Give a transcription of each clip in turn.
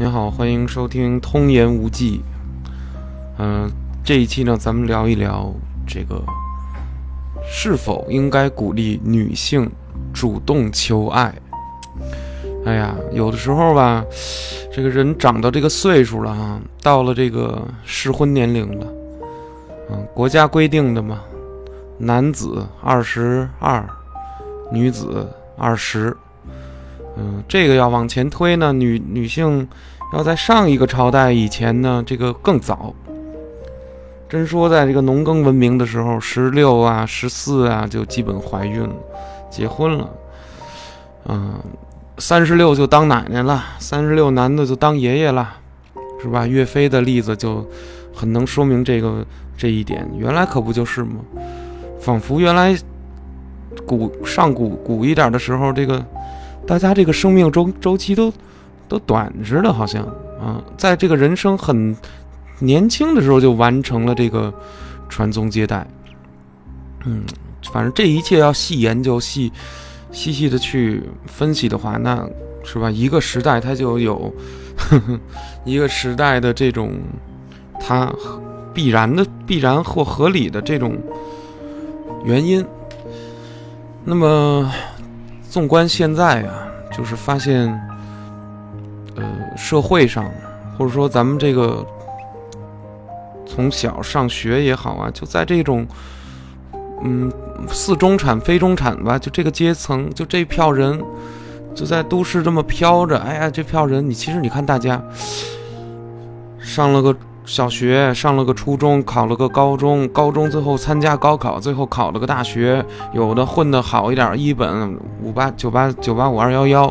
您好，欢迎收听《通言无忌》。嗯，这一期呢，咱们聊一聊这个是否应该鼓励女性主动求爱。哎呀，有的时候吧，这个人长到这个岁数了哈，到了这个适婚年龄了，嗯，国家规定的嘛，男子二十二，女子二十。嗯，这个要往前推呢，女女性要在上一个朝代以前呢，这个更早。真说在这个农耕文明的时候，十六啊、十四啊就基本怀孕了，结婚了。嗯，三十六就当奶奶了，三十六男的就当爷爷了，是吧？岳飞的例子就很能说明这个这一点。原来可不就是吗？仿佛原来古上古古一点的时候，这个。大家这个生命周周期都都短似的，好像啊，在这个人生很年轻的时候就完成了这个传宗接代。嗯，反正这一切要细研究、细细细的去分析的话，那是吧？一个时代它就有呵呵 一个时代的这种它必然的、必然或合理的这种原因。那么。纵观现在啊，就是发现，呃，社会上，或者说咱们这个从小上学也好啊，就在这种，嗯，四中产、非中产吧，就这个阶层，就这票人，就在都市这么飘着。哎呀，这票人，你其实你看大家上了个。小学上了个初中，考了个高中，高中最后参加高考，最后考了个大学。有的混得好一点，一本五八九八九八五二幺幺；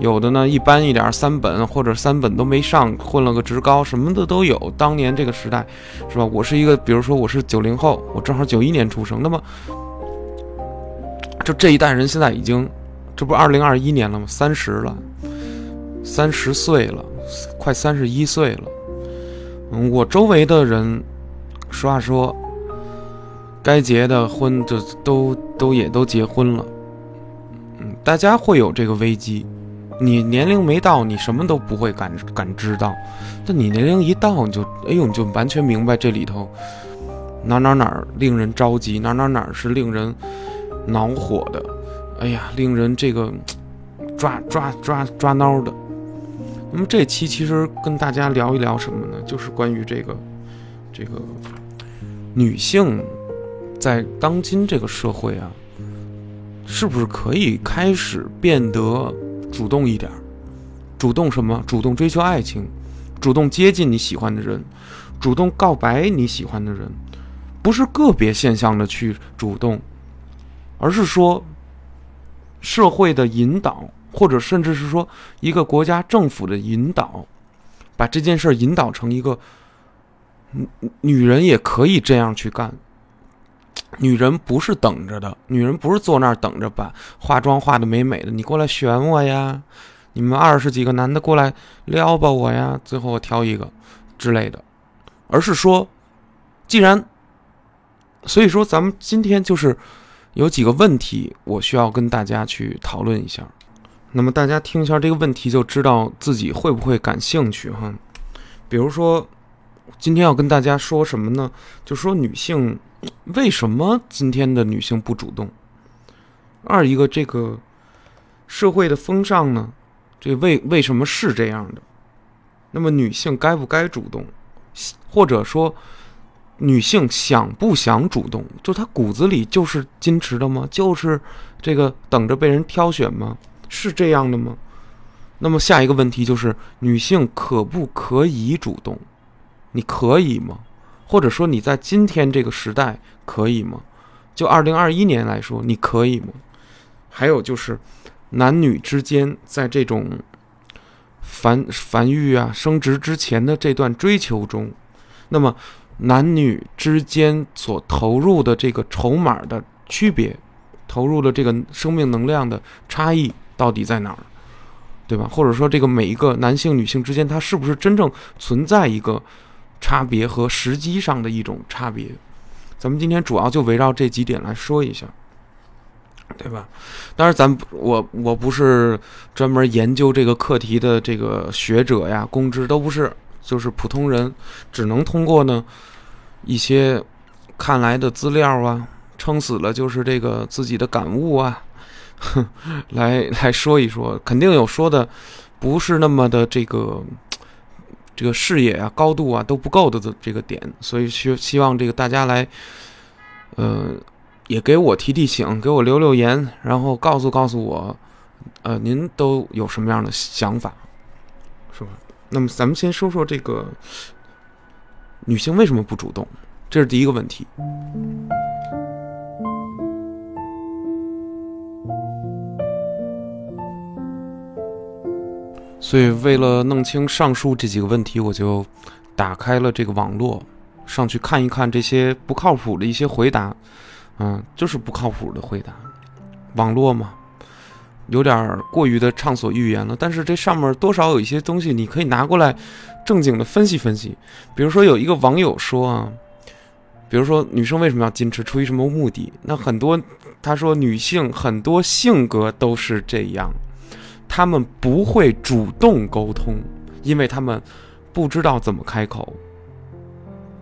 有的呢一般一点，三本或者三本都没上，混了个职高，什么的都有。当年这个时代，是吧？我是一个，比如说我是九零后，我正好九一年出生，那么就这一代人现在已经，这不二零二一年了吗？三十了，三十岁了，快三十一岁了。我周围的人，实话说，该结的婚就都都也都结婚了。嗯，大家会有这个危机，你年龄没到，你什么都不会感感知到；但你年龄一到，你就哎呦，你就完全明白这里头哪哪哪令人着急，哪哪哪是令人恼火的。哎呀，令人这个 抓抓抓抓挠的。那么这期其实跟大家聊一聊什么呢？就是关于这个，这个女性在当今这个社会啊，是不是可以开始变得主动一点？主动什么？主动追求爱情，主动接近你喜欢的人，主动告白你喜欢的人，不是个别现象的去主动，而是说社会的引导。或者甚至是说一个国家政府的引导，把这件事儿引导成一个，女女人也可以这样去干。女人不是等着的，女人不是坐那儿等着把化妆化的美美的，你过来选我呀，你们二十几个男的过来撩吧我呀，最后我挑一个之类的，而是说，既然，所以说咱们今天就是有几个问题，我需要跟大家去讨论一下。那么大家听一下这个问题，就知道自己会不会感兴趣哈。比如说，今天要跟大家说什么呢？就说女性为什么今天的女性不主动？二一个这个社会的风尚呢？这为为什么是这样的？那么女性该不该主动？或者说，女性想不想主动？就她骨子里就是矜持的吗？就是这个等着被人挑选吗？是这样的吗？那么下一个问题就是：女性可不可以主动？你可以吗？或者说你在今天这个时代可以吗？就二零二一年来说，你可以吗？还有就是，男女之间在这种繁繁育啊、生殖之前的这段追求中，那么男女之间所投入的这个筹码的区别，投入的这个生命能量的差异。到底在哪儿，对吧？或者说，这个每一个男性、女性之间，它是不是真正存在一个差别和时机上的一种差别？咱们今天主要就围绕这几点来说一下。对吧？当然，咱我我不是专门研究这个课题的这个学者呀，公知都不是，就是普通人，只能通过呢一些看来的资料啊，撑死了就是这个自己的感悟啊，来来说一说，肯定有说的不是那么的这个这个视野啊、高度啊都不够的这个点，所以希希望这个大家来，呃。也给我提提醒，给我留留言，然后告诉告诉我，呃，您都有什么样的想法，是吧？那么咱们先说说这个女性为什么不主动，这是第一个问题。所以为了弄清上述这几个问题，我就打开了这个网络，上去看一看这些不靠谱的一些回答。嗯，就是不靠谱的回答，网络嘛，有点过于的畅所欲言了。但是这上面多少有一些东西，你可以拿过来正经的分析分析。比如说有一个网友说啊，比如说女生为什么要矜持，出于什么目的？那很多他说女性很多性格都是这样，他们不会主动沟通，因为他们不知道怎么开口。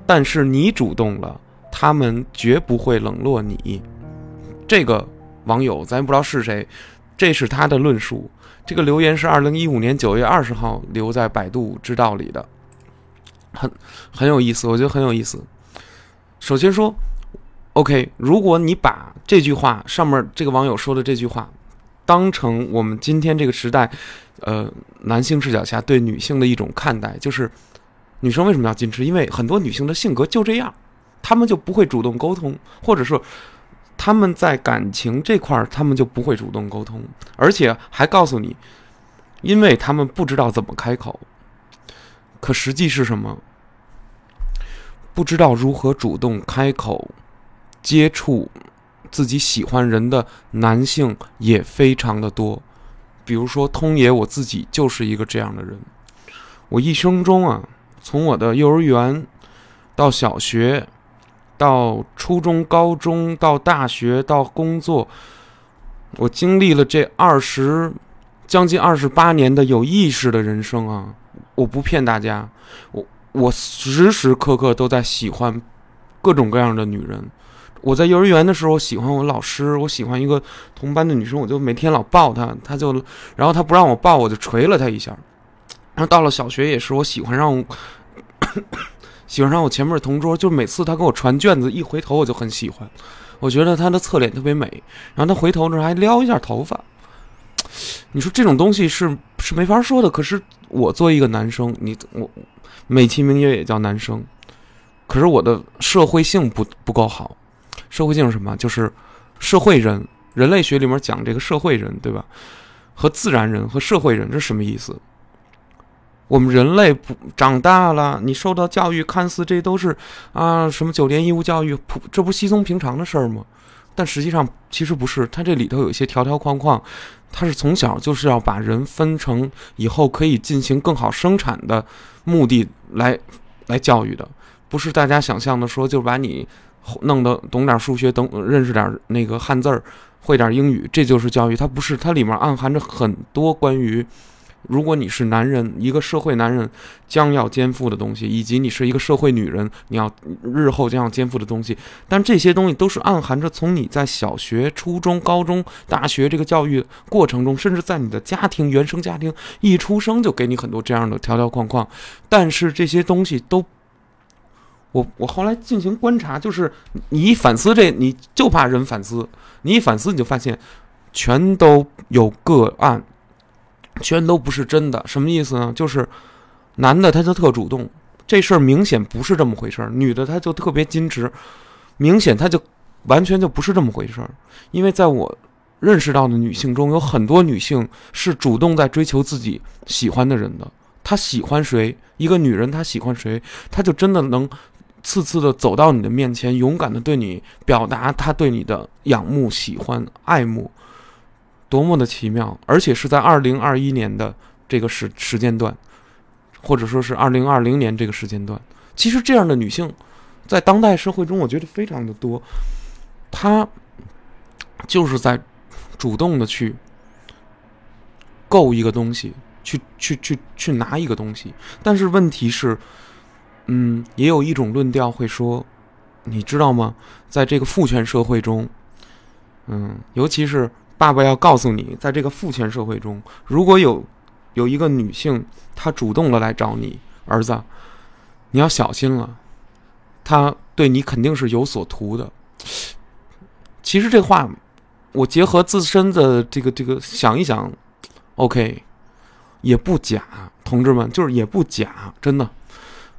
但是你主动了。他们绝不会冷落你。这个网友咱也不知道是谁，这是他的论述。这个留言是二零一五年九月二十号留在百度知道里的，很很有意思，我觉得很有意思。首先说，OK，如果你把这句话上面这个网友说的这句话当成我们今天这个时代，呃，男性视角下对女性的一种看待，就是女生为什么要矜持？因为很多女性的性格就这样。她们就不会主动沟通，或者说他们在感情这块儿，她们就不会主动沟通，而且还告诉你，因为他们不知道怎么开口。可实际是什么？不知道如何主动开口接触自己喜欢人的男性也非常的多。比如说通爷，我自己就是一个这样的人。我一生中啊，从我的幼儿园到小学。到初中、高中，到大学，到工作，我经历了这二十将近二十八年的有意识的人生啊！我不骗大家，我我时时刻刻都在喜欢各种各样的女人。我在幼儿园的时候我喜欢我老师，我喜欢一个同班的女生，我就每天老抱她，她就然后她不让我抱，我就捶了她一下。然后到了小学也是，我喜欢上。喜欢上我前面的同桌，就每次他给我传卷子，一回头我就很喜欢。我觉得他的侧脸特别美，然后他回头的时候还撩一下头发。你说这种东西是是没法说的。可是我作为一个男生，你我美其名曰也叫男生，可是我的社会性不不够好。社会性是什么？就是社会人，人类学里面讲这个社会人，对吧？和自然人和社会人这是什么意思？我们人类不长大了，你受到教育，看似这都是啊什么九年义务教育，普这不稀松平常的事儿吗？但实际上其实不是，它这里头有一些条条框框，它是从小就是要把人分成以后可以进行更好生产的目的来来教育的，不是大家想象的说就把你弄得懂点数学，懂认识点那个汉字儿，会点英语，这就是教育，它不是，它里面暗含着很多关于。如果你是男人，一个社会男人将要肩负的东西，以及你是一个社会女人，你要日后将要肩负的东西，但这些东西都是暗含着从你在小学、初中、高中、大学这个教育过程中，甚至在你的家庭原生家庭一出生就给你很多这样的条条框框。但是这些东西都，我我后来进行观察，就是你一反思这，你就怕人反思，你一反思你就发现，全都有个案。全都不是真的，什么意思呢？就是男的他就特主动，这事儿明显不是这么回事儿；女的他就特别矜持，明显他就完全就不是这么回事儿。因为在我认识到的女性中，有很多女性是主动在追求自己喜欢的人的。她喜欢谁，一个女人她喜欢谁，她就真的能次次的走到你的面前，勇敢的对你表达他对你的仰慕、喜欢、爱慕。多么的奇妙，而且是在二零二一年的这个时时间段，或者说是二零二零年这个时间段，其实这样的女性，在当代社会中，我觉得非常的多。她就是在主动的去够一个东西，去去去去拿一个东西。但是问题是，嗯，也有一种论调会说，你知道吗？在这个父权社会中，嗯，尤其是爸爸要告诉你，在这个父权社会中，如果有有一个女性，她主动的来找你，儿子，你要小心了，她对你肯定是有所图的。其实这话，我结合自身的这个这个想一想，OK，也不假，同志们，就是也不假，真的，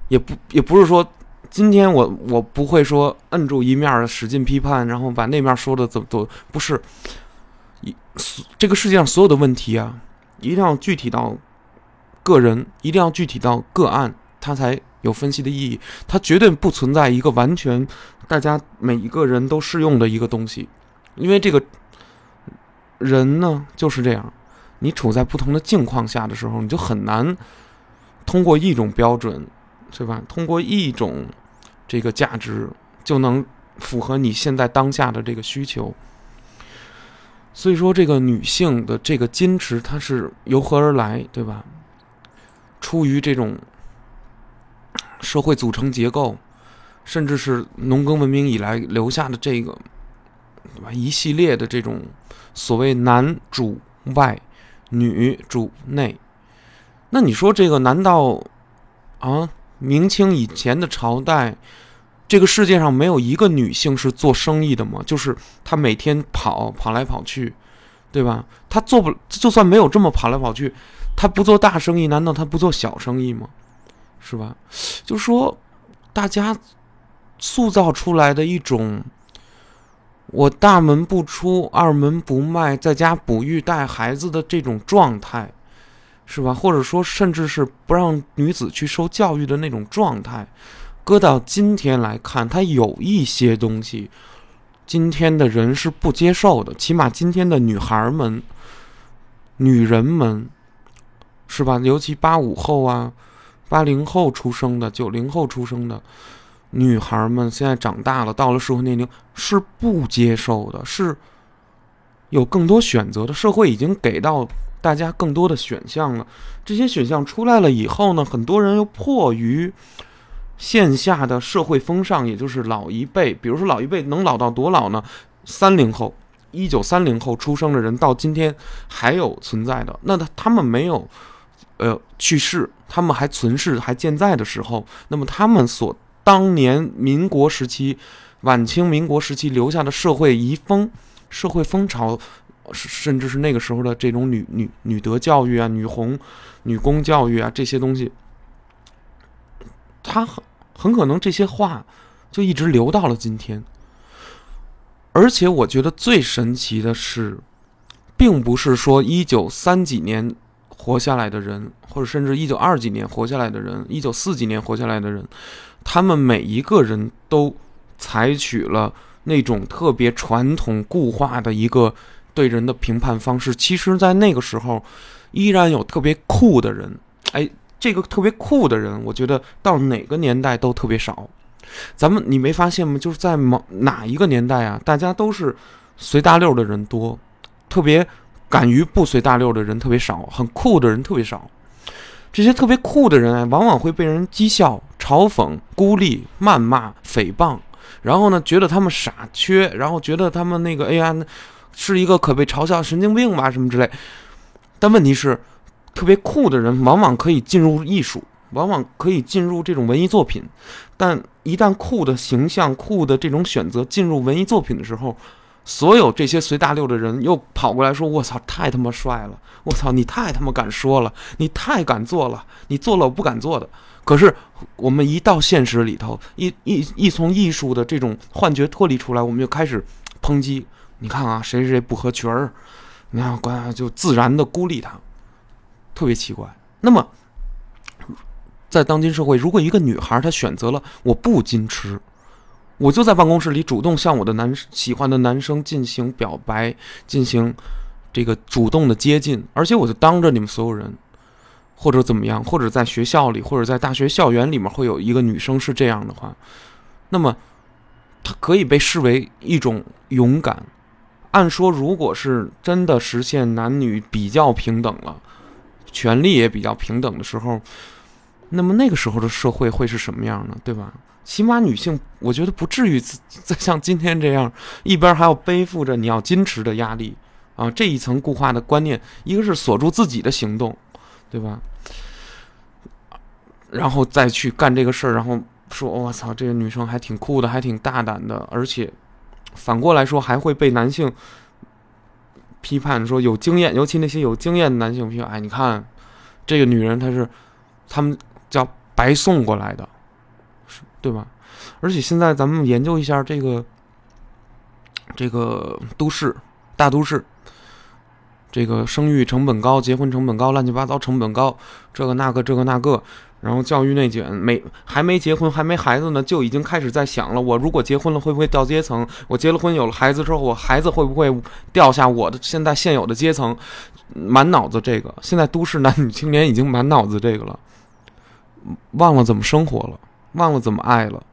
也不也不是说今天我我不会说摁住一面使劲批判，然后把那面说的怎么都不是，一这个世界上所有的问题啊，一定要具体到个人，一定要具体到个案，它才有分析的意义，它绝对不存在一个完全。大家每一个人都适用的一个东西，因为这个人呢就是这样，你处在不同的境况下的时候，你就很难通过一种标准，是吧？通过一种这个价值就能符合你现在当下的这个需求。所以说，这个女性的这个矜持，它是由何而来，对吧？出于这种社会组成结构。甚至是农耕文明以来留下的这个，对吧？一系列的这种所谓男主外，女主内。那你说这个难道啊？明清以前的朝代，这个世界上没有一个女性是做生意的吗？就是她每天跑跑来跑去，对吧？她做不就算没有这么跑来跑去，她不做大生意，难道她不做小生意吗？是吧？就说大家。塑造出来的一种，我大门不出，二门不迈，在家哺育带孩子的这种状态，是吧？或者说，甚至是不让女子去受教育的那种状态，搁到今天来看，它有一些东西，今天的人是不接受的。起码今天的女孩们、女人们，是吧？尤其八五后啊、八零后出生的、九零后出生的。女孩们现在长大了，到了适婚年龄是不接受的，是有更多选择的。社会已经给到大家更多的选项了。这些选项出来了以后呢，很多人又迫于线下的社会风尚，也就是老一辈，比如说老一辈能老到多老呢？三零后，一九三零后出生的人到今天还有存在的。那他他们没有呃去世，他们还存世还健在的时候，那么他们所当年民国时期、晚清民国时期留下的社会遗风、社会风潮，甚至是那个时候的这种女女女德教育啊、女红、女工教育啊这些东西，他很很可能这些话就一直留到了今天。而且我觉得最神奇的是，并不是说一九三几年活下来的人，或者甚至一九二几年活下来的人、一九四几年活下来的人。他们每一个人都采取了那种特别传统固化的一个对人的评判方式。其实，在那个时候，依然有特别酷的人。哎，这个特别酷的人，我觉得到哪个年代都特别少。咱们你没发现吗？就是在某哪一个年代啊，大家都是随大溜的人多，特别敢于不随大溜的人特别少，很酷的人特别少。这些特别酷的人啊，往往会被人讥笑、嘲讽、孤立、谩骂、诽谤，然后呢，觉得他们傻缺，然后觉得他们那个哎呀，是一个可被嘲笑神经病吧，什么之类。但问题是，特别酷的人往往可以进入艺术，往往可以进入这种文艺作品，但一旦酷的形象、酷的这种选择进入文艺作品的时候，所有这些随大溜的人又跑过来说：“我操，太他妈帅了！我操，你太他妈敢说了，你太敢做了，你做了我不敢做的。”可是我们一到现实里头，一一一从艺术的这种幻觉脱离出来，我们就开始抨击。你看啊，谁谁谁不合群儿，你看，关就自然的孤立他，特别奇怪。那么，在当今社会，如果一个女孩她选择了我不矜持。我就在办公室里主动向我的男喜欢的男生进行表白，进行这个主动的接近，而且我就当着你们所有人，或者怎么样，或者在学校里，或者在大学校园里面会有一个女生是这样的话，那么她可以被视为一种勇敢，按说，如果是真的实现男女比较平等了，权利也比较平等的时候，那么那个时候的社会会是什么样呢？对吧？起码女性，我觉得不至于再像今天这样，一边还要背负着你要矜持的压力啊，这一层固化的观念，一个是锁住自己的行动，对吧？然后再去干这个事儿，然后说：“我操，这个女生还挺酷的，还挺大胆的。”而且反过来说，还会被男性批判说有经验，尤其那些有经验的男性批判：“哎，你看这个女人，她是他们叫白送过来的，是对吧？”而且现在咱们研究一下这个这个都市大都市，这个生育成本高，结婚成本高，乱七八糟成本高，这个那个这个那个。然后教育内卷，没还没结婚，还没孩子呢，就已经开始在想了：我如果结婚了，会不会掉阶层？我结了婚，有了孩子之后，我孩子会不会掉下我的现在现有的阶层？满脑子这个。现在都市男女青年已经满脑子这个了，忘了怎么生活了，忘了怎么爱了，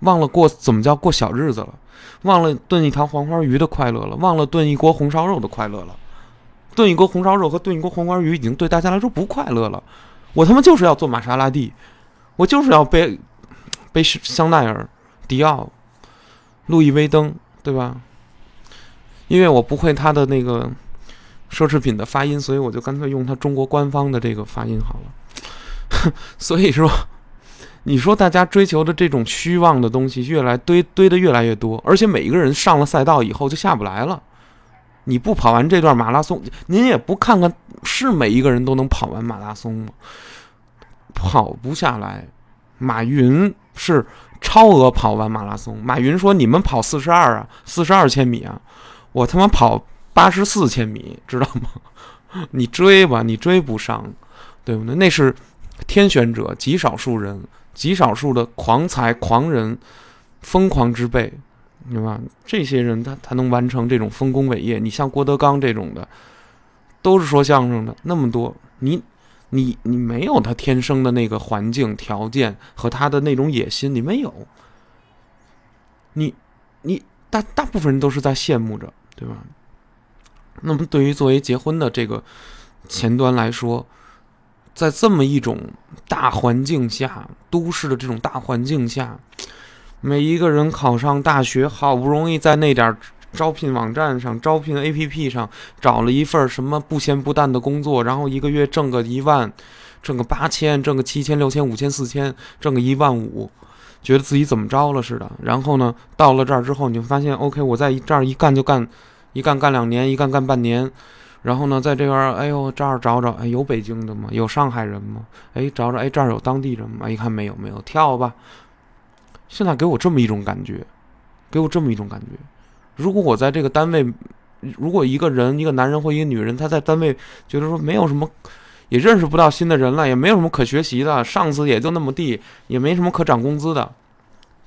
忘了过怎么叫过小日子了，忘了炖一条黄花鱼的快乐了，忘了炖一锅红烧肉的快乐了。炖一锅红烧肉和炖一锅黄花鱼已经对大家来说不快乐了。我他妈就是要做玛莎拉蒂，我就是要背背香奈儿、迪奥、路易威登，对吧？因为我不会他的那个奢侈品的发音，所以我就干脆用他中国官方的这个发音好了。所以说，你说大家追求的这种虚妄的东西，越来堆堆的越来越多，而且每一个人上了赛道以后就下不来了。你不跑完这段马拉松，您也不看看，是每一个人都能跑完马拉松吗？跑不下来。马云是超额跑完马拉松。马云说：“你们跑四十二啊，四十二千米啊，我他妈跑八十四千米，知道吗？你追吧，你追不上，对不对？那是天选者，极少数人，极少数的狂才狂人，疯狂之辈。”对吧？这些人他他能完成这种丰功伟业。你像郭德纲这种的，都是说相声的，那么多，你你你没有他天生的那个环境条件和他的那种野心，你没有。你你大大部分人都是在羡慕着，对吧？那么对于作为结婚的这个前端来说，在这么一种大环境下，都市的这种大环境下。每一个人考上大学，好不容易在那点招聘网站上、招聘 APP 上找了一份什么不咸不淡的工作，然后一个月挣个一万，挣个八千，挣个七千、六千、五千、四千，挣个一万五，觉得自己怎么着了似的。然后呢，到了这儿之后，你会发现，OK，我在这儿一干就干，一干干两年，一干干半年。然后呢，在这边，哎呦，这儿找找，哎，有北京的吗？有上海人吗？哎，找找，哎，这儿有当地人吗？一看没有，没有，跳吧。现在给我这么一种感觉，给我这么一种感觉。如果我在这个单位，如果一个人，一个男人或一个女人，他在单位觉得说没有什么，也认识不到新的人了，也没有什么可学习的，上司也就那么地，也没什么可涨工资的，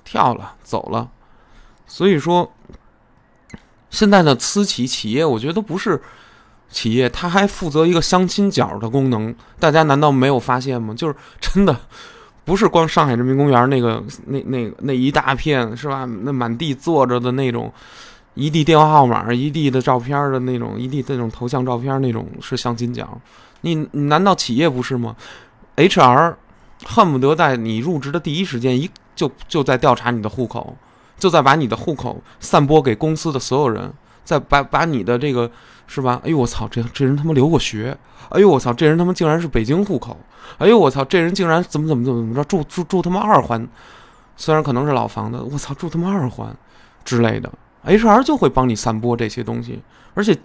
跳了走了。所以说，现在的私企企业，我觉得不是企业，他还负责一个相亲角的功能。大家难道没有发现吗？就是真的。不是光上海人民公园那个那那那一大片是吧？那满地坐着的那种，一地电话号码，一地的照片的那种，一地那种头像照片那种是相亲角。你难道企业不是吗？HR 恨不得在你入职的第一时间一就就在调查你的户口，就在把你的户口散播给公司的所有人，再把把你的这个是吧？哎呦我操，这这人他妈留过学。哎呦我操！这人他妈竟然是北京户口！哎呦我操！这人竟然怎么怎么怎么怎么着住住住他妈二环，虽然可能是老房子，我操住他妈二环之类的，HR 就会帮你散播这些东西，而且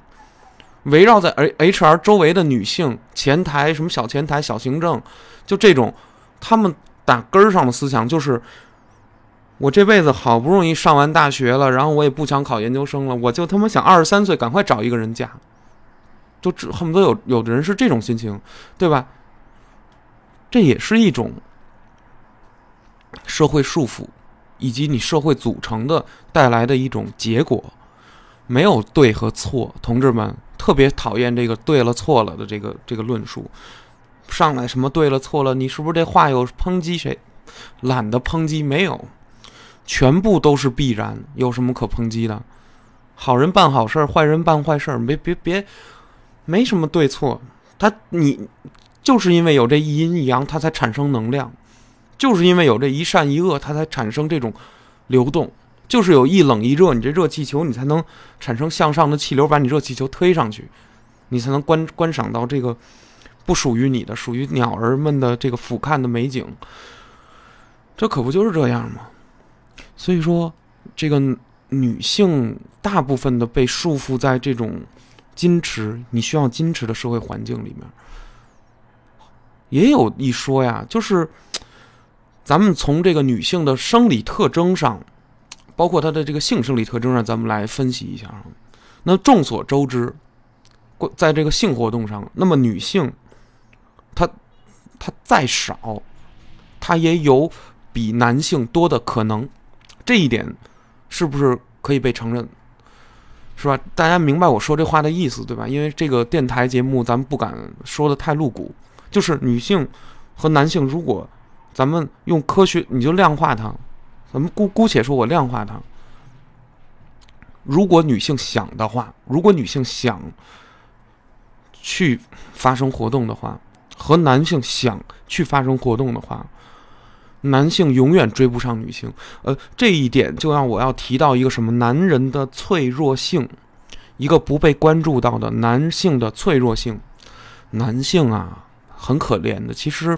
围绕在 H HR 周围的女性前台什么小前台小行政，就这种他们打根儿上的思想就是，我这辈子好不容易上完大学了，然后我也不想考研究生了，我就他妈想二十三岁赶快找一个人嫁。就只恨不得有有的人是这种心情，对吧？这也是一种社会束缚，以及你社会组成的带来的一种结果。没有对和错，同志们特别讨厌这个对了错了的这个这个论述。上来什么对了错了，你是不是这话有抨击谁？懒得抨击，没有，全部都是必然，有什么可抨击的？好人办好事儿，坏人办坏事儿，别别别，没什么对错。他你就是因为有这一阴一阳，它才产生能量；就是因为有这一善一恶，它才产生这种流动；就是有一冷一热，你这热气球你才能产生向上的气流，把你热气球推上去，你才能观观赏到这个不属于你的、属于鸟儿们的这个俯瞰的美景。这可不就是这样吗？所以说，这个女性大部分的被束缚在这种矜持，你需要矜持的社会环境里面。也有一说呀，就是咱们从这个女性的生理特征上，包括她的这个性生理特征上，咱们来分析一下。那众所周知，在这个性活动上，那么女性她她再少，她也有。比男性多的可能，这一点是不是可以被承认？是吧？大家明白我说这话的意思，对吧？因为这个电台节目，咱们不敢说的太露骨。就是女性和男性，如果咱们用科学，你就量化它，咱们姑姑且说我量化它。如果女性想的话，如果女性想去发生活动的话，和男性想去发生活动的话。男性永远追不上女性，呃，这一点就让我要提到一个什么？男人的脆弱性，一个不被关注到的男性的脆弱性。男性啊，很可怜的，其实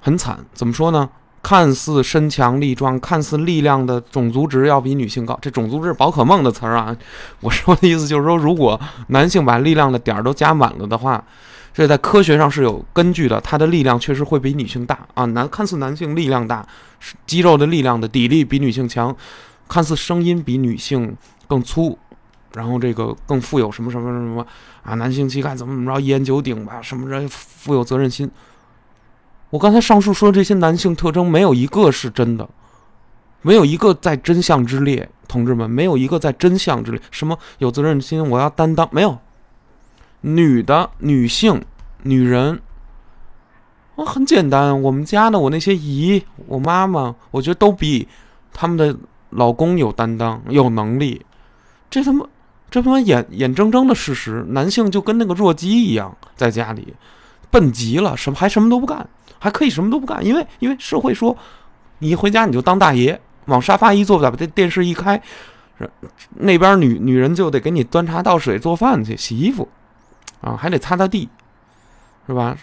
很惨。怎么说呢？看似身强力壮，看似力量的种族值要比女性高，这种族值宝可梦的词儿啊。我说的意思就是说，如果男性把力量的点儿都加满了的话。这在科学上是有根据的，他的力量确实会比女性大啊。男看似男性力量大，肌肉的力量的底力比女性强，看似声音比女性更粗，然后这个更富有什么什么什么什么啊，男性气概怎么怎么着，一言九鼎吧，什么人富有责任心。我刚才上述说这些男性特征，没有一个是真的，没有一个在真相之列，同志们，没有一个在真相之列。什么有责任心，我要担当，没有。女的女性女人，啊，很简单。我们家的我那些姨，我妈妈，我觉得都比他们的老公有担当、有能力。这他妈，这他妈眼眼睁睁的事实。男性就跟那个弱鸡一样，在家里笨极了，什么还什么都不干，还可以什么都不干，因为因为社会说，你一回家你就当大爷，往沙发一坐，把这电视一开，那边女女人就得给你端茶倒水、做饭去、洗衣服。啊，还得擦擦地，是吧？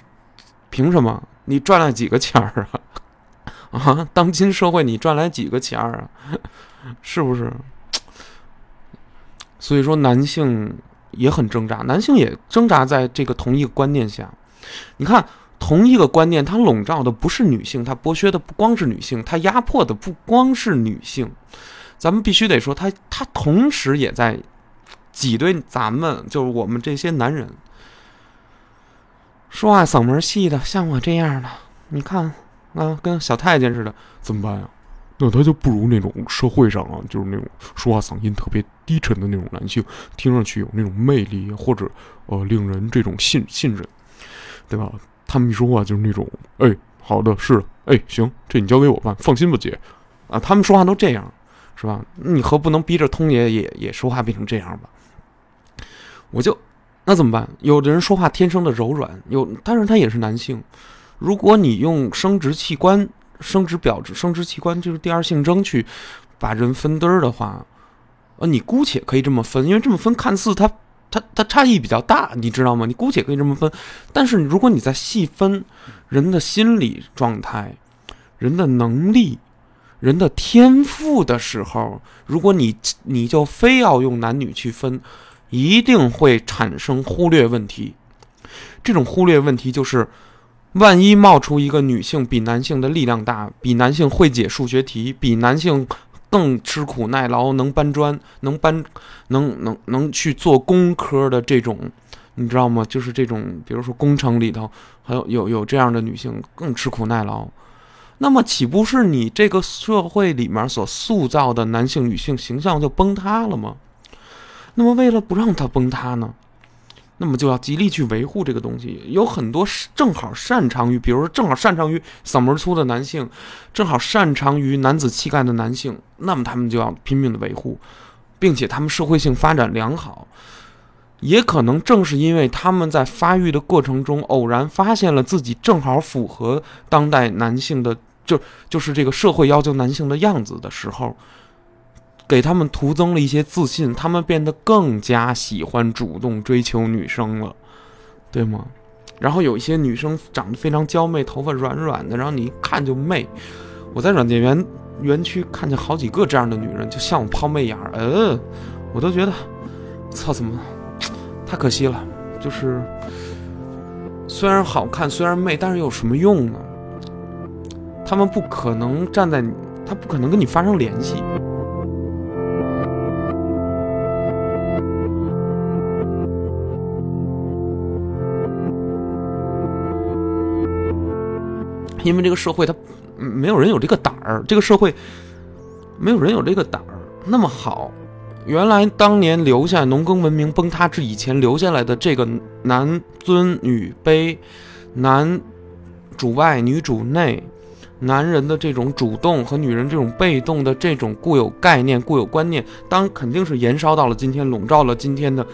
凭什么？你赚了几个钱儿啊？啊，当今社会你赚来几个钱儿啊？是不是？所以说，男性也很挣扎，男性也挣扎在这个同一个观念下。你看，同一个观念，它笼罩的不是女性，它剥削的不光是女性，它压迫的不光是女性。咱们必须得说，它它同时也在挤兑咱们，就是我们这些男人。说话嗓门细的，像我这样的，你看啊，跟小太监似的，怎么办呀？那他就不如那种社会上啊，就是那种说话嗓音特别低沉的那种男性，听上去有那种魅力，或者呃，令人这种信信任，对吧？他们一说话就是那种，哎，好的，是，哎，行，这你交给我办，放心吧，姐。啊，他们说话都这样，是吧？你何不能逼着通爷也也说话变成这样吧？我就。那怎么办？有的人说话天生的柔软，有，但是他也是男性。如果你用生殖器官、生殖表质、生殖器官就是第二性征去把人分堆儿的话，呃，你姑且可以这么分，因为这么分看似它它它差异比较大，你知道吗？你姑且可以这么分，但是如果你在细分人的心理状态、人的能力、人的天赋的时候，如果你你就非要用男女去分。一定会产生忽略问题，这种忽略问题就是，万一冒出一个女性比男性的力量大，比男性会解数学题，比男性更吃苦耐劳，能搬砖，能搬，能能能去做工科的这种，你知道吗？就是这种，比如说工程里头，还有有有这样的女性更吃苦耐劳，那么岂不是你这个社会里面所塑造的男性女性形象就崩塌了吗？那么，为了不让它崩塌呢，那么就要极力去维护这个东西。有很多正好擅长于，比如说正好擅长于嗓门粗的男性，正好擅长于男子气概的男性，那么他们就要拼命的维护。并且他们社会性发展良好，也可能正是因为他们在发育的过程中偶然发现了自己正好符合当代男性的，就就是这个社会要求男性的样子的时候，给他们徒增了一些自信，他们变得更加喜欢主动追求女生了，对吗？然后有一些女生长得非常娇媚，头发软软的，然后你一看就媚。我在软件园园区看见好几个这样的女人，就向我抛媚眼儿，呃，我都觉得，操，怎么太可惜了？就是虽然好看，虽然媚，但是有什么用呢？他们不可能站在，他不可能跟你发生联系。因为这个社会，它没有人有这个胆儿。这个社会没有人有这个胆儿。那么好，原来当年留下农耕文明崩塌之以前留下来的这个男尊女卑、男主外女主内、男人的这种主动和女人这种被动的这种固有概念、固有观念，当肯定是延烧到了今天，笼罩了今天的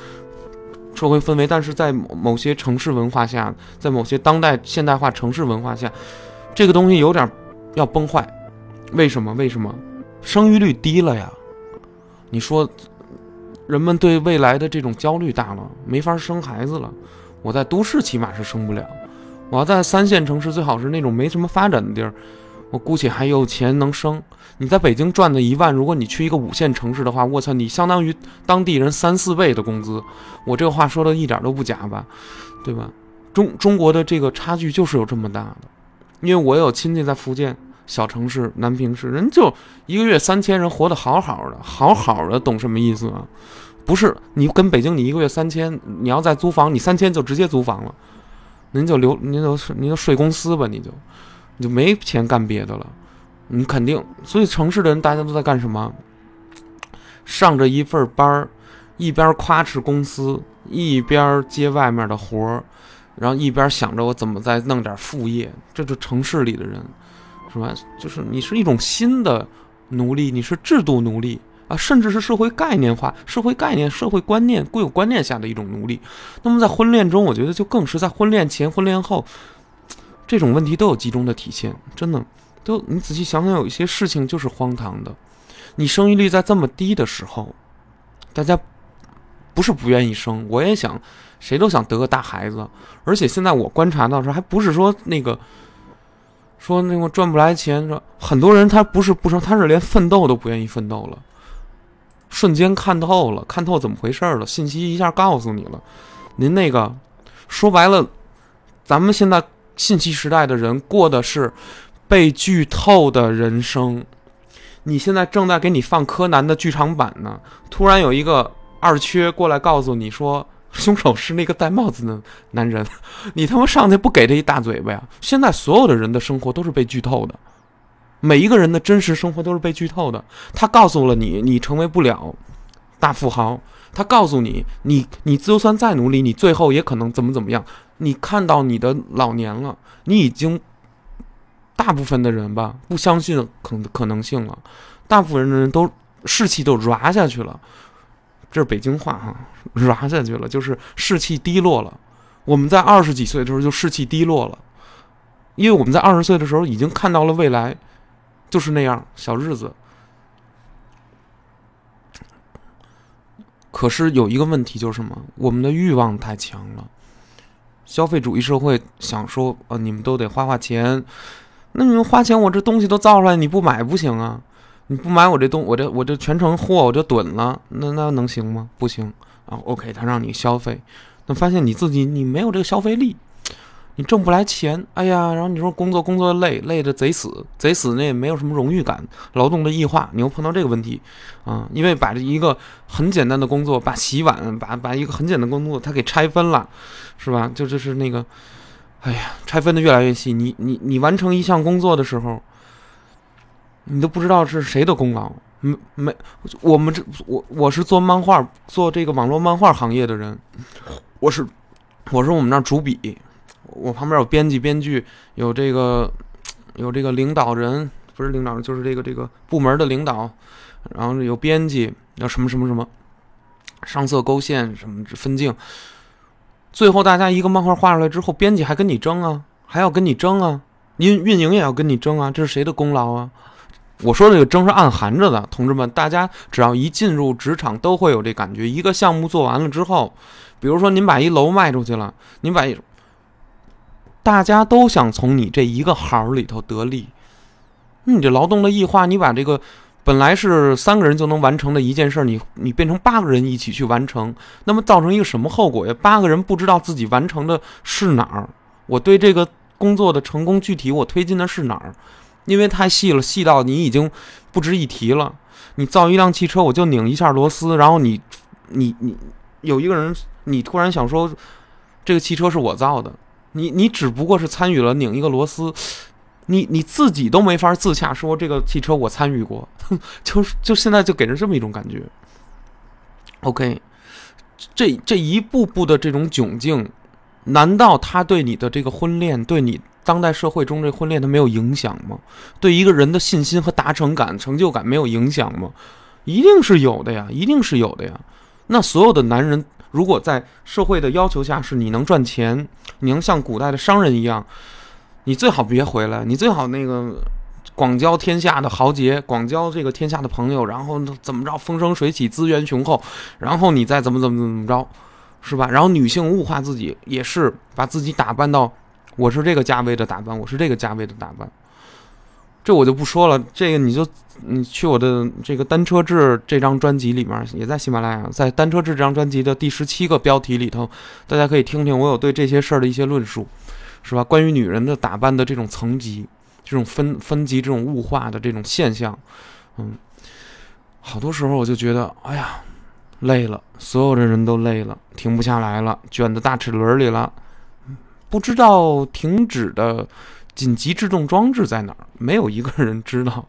社会氛围。但是在某些城市文化下，在某些当代现代化城市文化下。这个东西有点要崩坏，为什么？为什么？生育率低了呀？你说，人们对未来的这种焦虑大了，没法生孩子了。我在都市起码是生不了，我要在三线城市，最好是那种没什么发展的地儿，我姑且还有钱能生。你在北京赚的一万，如果你去一个五线城市的话，我操，你相当于当地人三四倍的工资。我这个话说的一点都不假吧？对吧？中中国的这个差距就是有这么大的。因为我有亲戚在福建小城市南平市，人就一个月三千，人活得好好的，好好的，懂什么意思吗？不是你跟北京，你一个月三千，你要再租房，你三千就直接租房了，您就留，您就您就睡公司吧，你就你就没钱干别的了，你肯定。所以城市的人大家都在干什么？上着一份班儿，一边夸哧公司，一边接外面的活儿。然后一边想着我怎么再弄点副业，这就城市里的人，是吧？就是你是一种新的奴隶，你是制度奴隶啊，甚至是社会概念化、社会概念、社会观念、固有观念下的一种奴隶。那么在婚恋中，我觉得就更是在婚恋前、婚恋后，这种问题都有集中的体现。真的，都你仔细想想，有一些事情就是荒唐的。你生育率在这么低的时候，大家不是不愿意生，我也想。谁都想得个大孩子，而且现在我观察到是，还不是说那个，说那个赚不来钱，说很多人他不是不生，他是连奋斗都不愿意奋斗了，瞬间看透了，看透怎么回事了，信息一下告诉你了，您那个说白了，咱们现在信息时代的人过的是被剧透的人生，你现在正在给你放柯南的剧场版呢，突然有一个二缺过来告诉你说。凶手是那个戴帽子的男人，你他妈上去不给他一大嘴巴呀？现在所有的人的生活都是被剧透的，每一个人的真实生活都是被剧透的。他告诉了你，你成为不了大富豪；他告诉你，你你就算再努力，你最后也可能怎么怎么样。你看到你的老年了，你已经大部分的人吧，不相信可可能性了，大部分的人都士气都软下去了。这是北京话哈，软下去了，就是士气低落了。我们在二十几岁的时候就士气低落了，因为我们在二十岁的时候已经看到了未来，就是那样小日子。可是有一个问题就是什么？我们的欲望太强了，消费主义社会想说，呃，你们都得花花钱，那你们花钱，我这东西都造出来，你不买不行啊。你不买我这东，我这我这全程货我就囤了，那那能行吗？不行啊。OK，他让你消费，那发现你自己你没有这个消费力，你挣不来钱。哎呀，然后你说工作工作累，累的贼死，贼死那也没有什么荣誉感，劳动的异化，你又碰到这个问题啊？因为把这一个很简单的工作，把洗碗，把把一个很简单工作，他给拆分了，是吧？就就是那个，哎呀，拆分的越来越细。你你你完成一项工作的时候。你都不知道是谁的功劳，没没，我们这我我是做漫画，做这个网络漫画行业的人，我是我是我们那儿主笔，我旁边有编辑、编剧，有这个有这个领导人，不是领导人，就是这个这个部门的领导，然后有编辑，要什么什么什么，上色勾线什么分镜，最后大家一个漫画画出来之后，编辑还跟你争啊，还要跟你争啊，运运营也要跟你争啊，这是谁的功劳啊？我说这个争是暗含着的，同志们，大家只要一进入职场，都会有这感觉。一个项目做完了之后，比如说您把一楼卖出去了，您把一，大家都想从你这一个行里头得利。你这劳动的异化，你把这个本来是三个人就能完成的一件事，你你变成八个人一起去完成，那么造成一个什么后果呀？八个人不知道自己完成的是哪儿，我对这个工作的成功具体我推进的是哪儿？因为太细了，细到你已经不值一提了。你造一辆汽车，我就拧一下螺丝，然后你，你，你有一个人，你突然想说，这个汽车是我造的，你，你只不过是参与了拧一个螺丝，你你自己都没法自洽，说这个汽车我参与过，就是就现在就给人这么一种感觉。OK，这这一步步的这种窘境，难道他对你的这个婚恋，对你？当代社会中这婚恋它没有影响吗？对一个人的信心和达成感、成就感没有影响吗？一定是有的呀，一定是有的呀。那所有的男人，如果在社会的要求下是你能赚钱，你能像古代的商人一样，你最好别回来，你最好那个广交天下的豪杰，广交这个天下的朋友，然后怎么着风生水起，资源雄厚，然后你再怎么怎么怎么着，是吧？然后女性物化自己，也是把自己打扮到。我是这个价位的打扮，我是这个价位的打扮，这我就不说了。这个你就你去我的这个单车志这张专辑里面，也在喜马拉雅，在单车志这张专辑的第十七个标题里头，大家可以听听我有对这些事儿的一些论述，是吧？关于女人的打扮的这种层级、这种分分级、这种物化的这种现象，嗯，好多时候我就觉得，哎呀，累了，所有的人都累了，停不下来了，卷在大齿轮里了。不知道停止的紧急制动装置在哪儿？没有一个人知道，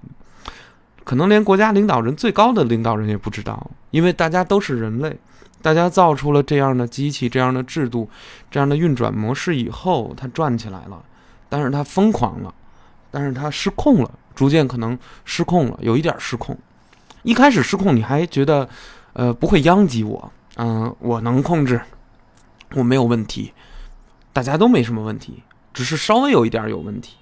可能连国家领导人最高的领导人也不知道，因为大家都是人类，大家造出了这样的机器、这样的制度、这样的运转模式以后，它转起来了，但是它疯狂了，但是它失控了，逐渐可能失控了，有一点失控。一开始失控，你还觉得，呃，不会殃及我，嗯，我能控制，我没有问题。大家都没什么问题，只是稍微有一点有问题。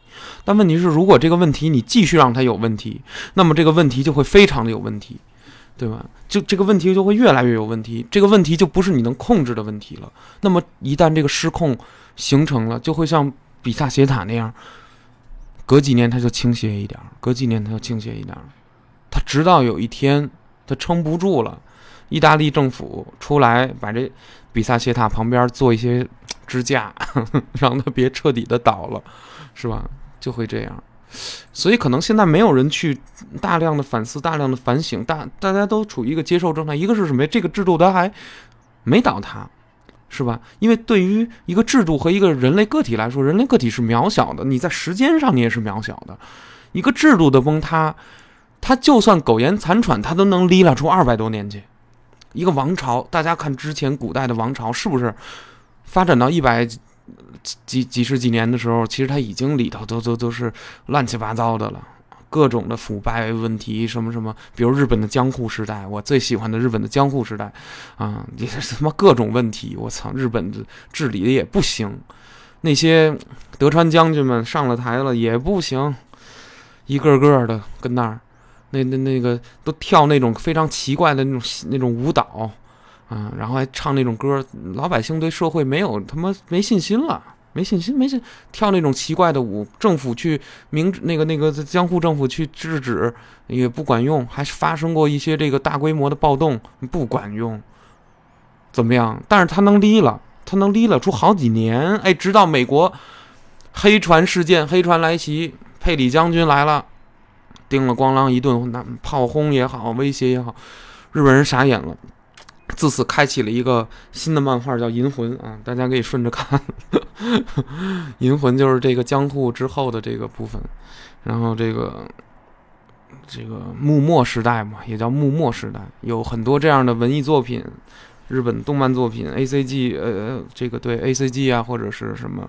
但问题是，如果这个问题你继续让它有问题，那么这个问题就会非常的有问题，对吧？就这个问题就会越来越有问题，这个问题就不是你能控制的问题了。那么一旦这个失控形成了，就会像比萨斜塔那样，隔几年它就倾斜一点，隔几年它就倾斜一点，它直到有一天它撑不住了，意大利政府出来把这比萨斜塔旁边做一些。支架，让它别彻底的倒了，是吧？就会这样，所以可能现在没有人去大量的反思、大量的反省，大大家都处于一个接受状态。一个是什么？这个制度它还没倒塌，是吧？因为对于一个制度和一个人类个体来说，人类个体是渺小的，你在时间上你也是渺小的。一个制度的崩塌，它就算苟延残喘，它都能离拉出二百多年去。一个王朝，大家看之前古代的王朝是不是？发展到一百几几十几年的时候，其实它已经里头都都都是乱七八糟的了，各种的腐败问题，什么什么，比如日本的江户时代，我最喜欢的日本的江户时代，啊，也是他妈各种问题，我操，日本的治理的也不行，那些德川将军们上了台了也不行，一个个的跟那儿，那那那个都跳那种非常奇怪的那种那种舞蹈。啊，然后还唱那种歌，老百姓对社会没有他妈没信心了，没信心，没信，跳那种奇怪的舞，政府去明那个那个江户政府去制止也不管用，还是发生过一些这个大规模的暴动，不管用，怎么样？但是他能立了，他能立了出好几年，哎，直到美国黑船事件，黑船来袭，佩里将军来了，叮了咣啷一顿那炮轰也好，威胁也好，日本人傻眼了。自此开启了一个新的漫画，叫《银魂》啊，大家可以顺着看，《银魂》就是这个江户之后的这个部分，然后这个这个幕末时代嘛，也叫幕末时代，有很多这样的文艺作品，日本动漫作品，A C G，呃，这个对 A C G 啊，或者是什么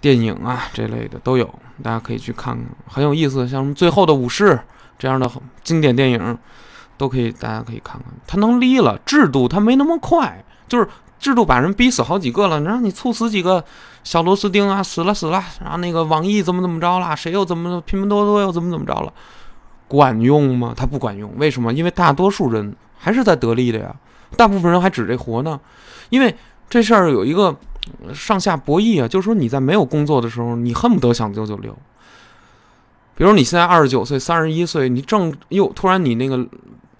电影啊这类的都有，大家可以去看看，很有意思，像什么《最后的武士》这样的经典电影。都可以，大家可以看看，他能立了制度，他没那么快，就是制度把人逼死好几个了，让你猝死几个小螺丝钉啊，死了死了，然后那个网易怎么怎么着了，谁又怎么拼多多又怎么怎么着了，管用吗？它不管用，为什么？因为大多数人还是在得利的呀，大部分人还指这活呢，因为这事儿有一个上下博弈啊，就是说你在没有工作的时候，你恨不得想九九六。比如你现在二十九岁、三十一岁，你正又突然你那个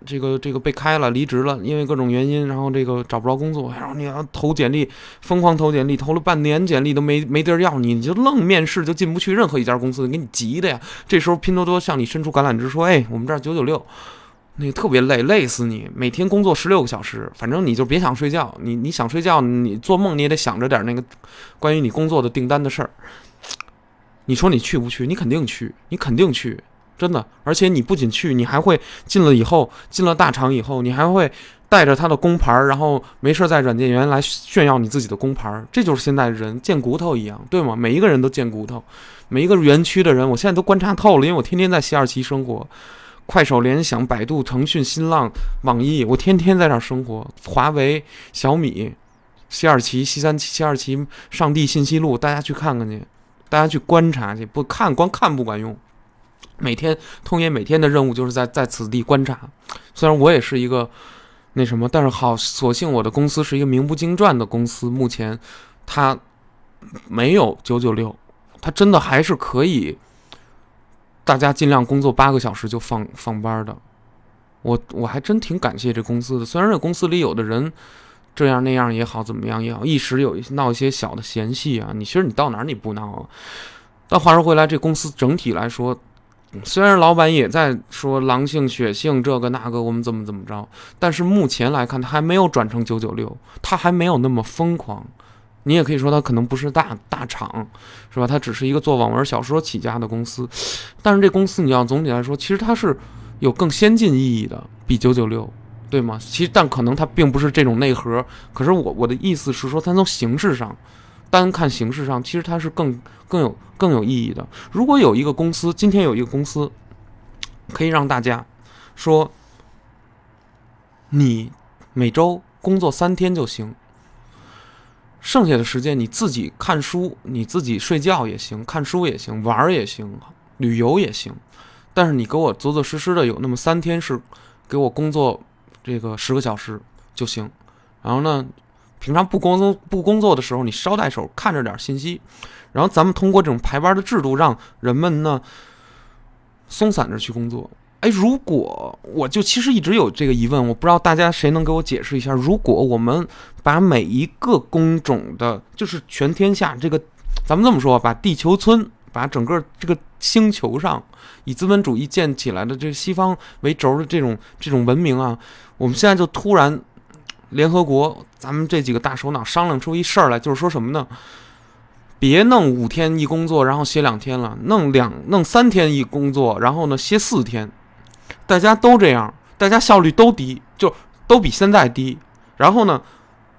这个这个被开了、离职了，因为各种原因，然后这个找不着工作，然后你要投简历，疯狂投简历，投了半年简历都没没地儿要你，你就愣面试就进不去任何一家公司，给你急的呀。这时候拼多多向你伸出橄榄枝，说：“哎，我们这儿九九六，那特别累，累死你，每天工作十六个小时，反正你就别想睡觉，你你想睡觉，你做梦你也得想着点那个关于你工作的订单的事儿。”你说你去不去？你肯定去，你肯定去，真的。而且你不仅去，你还会进了以后，进了大厂以后，你还会带着他的工牌，然后没事在软件园来炫耀你自己的工牌。这就是现在人贱骨头一样，对吗？每一个人都贱骨头，每一个园区的人，我现在都观察透了，因为我天天在西二旗生活，快手、联想、百度、腾讯、新浪、网易，我天天在这儿生活。华为、小米、西二旗、西三旗、西二旗、上地信息路，大家去看看去。大家去观察去，不看光看不管用。每天通爷每天的任务就是在在此地观察。虽然我也是一个那什么，但是好，所幸我的公司是一个名不经传的公司。目前它没有九九六，它真的还是可以，大家尽量工作八个小时就放放班的。我我还真挺感谢这公司的。虽然这公司里有的人。这样那样也好，怎么样也好，一时有一闹一些小的嫌隙啊。你其实你到哪儿你不闹啊？但话说回来，这公司整体来说，虽然老板也在说狼性血性这个那个，我们怎么怎么着，但是目前来看，他还没有转成九九六，他还没有那么疯狂。你也可以说它可能不是大大厂，是吧？它只是一个做网文小说起家的公司。但是这公司你要总体来说，其实它是有更先进意义的，比九九六。对吗？其实，但可能它并不是这种内核。可是我我的意思是说，它从形式上，单看形式上，其实它是更更有更有意义的。如果有一个公司，今天有一个公司，可以让大家说，你每周工作三天就行，剩下的时间你自己看书，你自己睡觉也行，看书也行，玩儿也行，旅游也行。但是你给我做做实实的有那么三天是给我工作。这个十个小时就行，然后呢，平常不工作不工作的时候，你捎带手看着点信息，然后咱们通过这种排班的制度，让人们呢松散着去工作。哎，如果我就其实一直有这个疑问，我不知道大家谁能给我解释一下，如果我们把每一个工种的，就是全天下这个，咱们这么说，把地球村，把整个这个星球上以资本主义建起来的这西方为轴的这种这种文明啊。我们现在就突然，联合国，咱们这几个大首脑商量出一事儿来，就是说什么呢？别弄五天一工作，然后歇两天了，弄两弄三天一工作，然后呢歇四天，大家都这样，大家效率都低，就都比现在低。然后呢，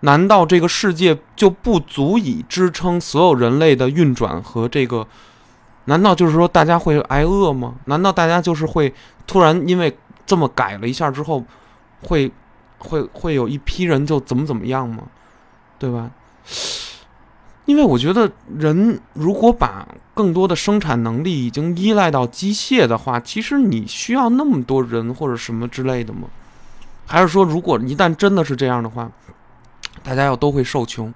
难道这个世界就不足以支撑所有人类的运转和这个？难道就是说大家会挨饿吗？难道大家就是会突然因为这么改了一下之后？会，会会有一批人就怎么怎么样吗？对吧？因为我觉得人如果把更多的生产能力已经依赖到机械的话，其实你需要那么多人或者什么之类的吗？还是说，如果一旦真的是这样的话，大家要都会受穷？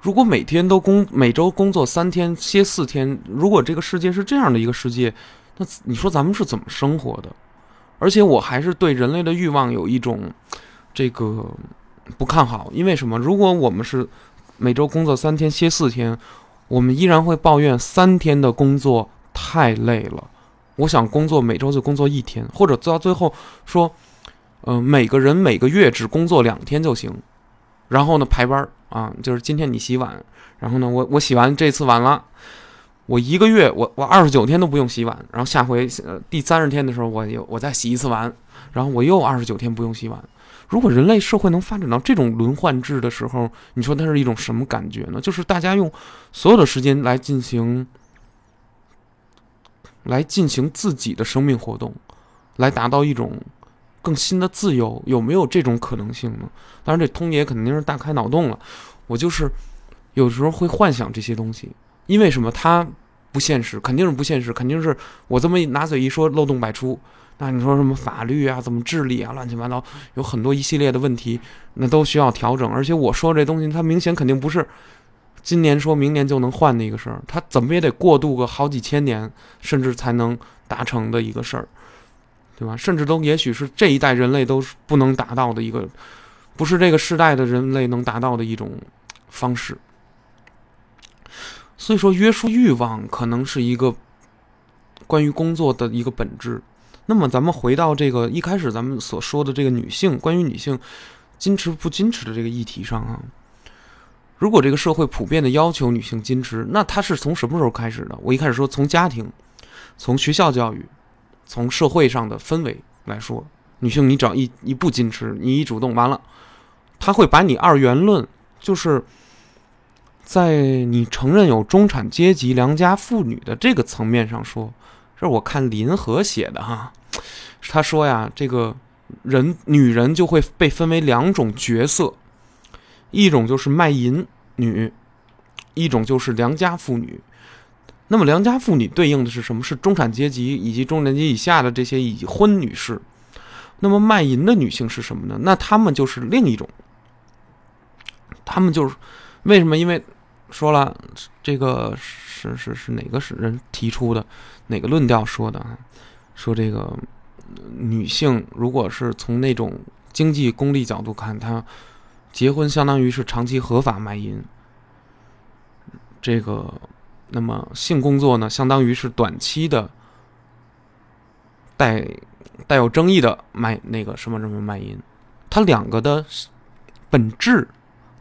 如果每天都工，每周工作三天，歇四天，如果这个世界是这样的一个世界，那你说咱们是怎么生活的？而且我还是对人类的欲望有一种这个不看好，因为什么？如果我们是每周工作三天歇四天，我们依然会抱怨三天的工作太累了。我想工作每周就工作一天，或者做到最后说，嗯，每个人每个月只工作两天就行。然后呢，排班啊，就是今天你洗碗，然后呢，我我洗完这次碗了。我一个月，我我二十九天都不用洗碗，然后下回呃第三十天的时候，我又我再洗一次碗，然后我又二十九天不用洗碗。如果人类社会能发展到这种轮换制的时候，你说它是一种什么感觉呢？就是大家用所有的时间来进行，来进行自己的生命活动，来达到一种更新的自由？有没有这种可能性呢？当然，这通爷肯定是大开脑洞了。我就是有时候会幻想这些东西，因为什么？它不现实，肯定是不现实，肯定是我这么一拿嘴一说，漏洞百出。那你说什么法律啊，怎么治理啊，乱七八糟，有很多一系列的问题，那都需要调整。而且我说这东西，它明显肯定不是今年说明年就能换的一个事儿，它怎么也得过渡个好几千年，甚至才能达成的一个事儿，对吧？甚至都也许是这一代人类都是不能达到的一个，不是这个时代的人类能达到的一种方式。所以说，约束欲望可能是一个关于工作的一个本质。那么，咱们回到这个一开始咱们所说的这个女性关于女性矜持不矜持的这个议题上啊，如果这个社会普遍的要求女性矜持，那它是从什么时候开始的？我一开始说从家庭、从学校教育、从社会上的氛围来说，女性你只要一一不矜持，你一主动，完了，他会把你二元论，就是在你承认有中产阶级良家妇女的这个层面上说，这是我看林和写的哈。他说呀，这个人女人就会被分为两种角色，一种就是卖淫女，一种就是良家妇女。那么良家妇女对应的是什么？是中产阶级以及中产阶级以下的这些已婚女士。那么卖淫的女性是什么呢？那她们就是另一种，她们就是为什么？因为说了，这个是是是哪个是人提出的？哪个论调说的啊？说这个女性，如果是从那种经济功利角度看，她结婚相当于是长期合法卖淫。这个，那么性工作呢，相当于是短期的带带有争议的卖那个什么什么卖淫。它两个的本质，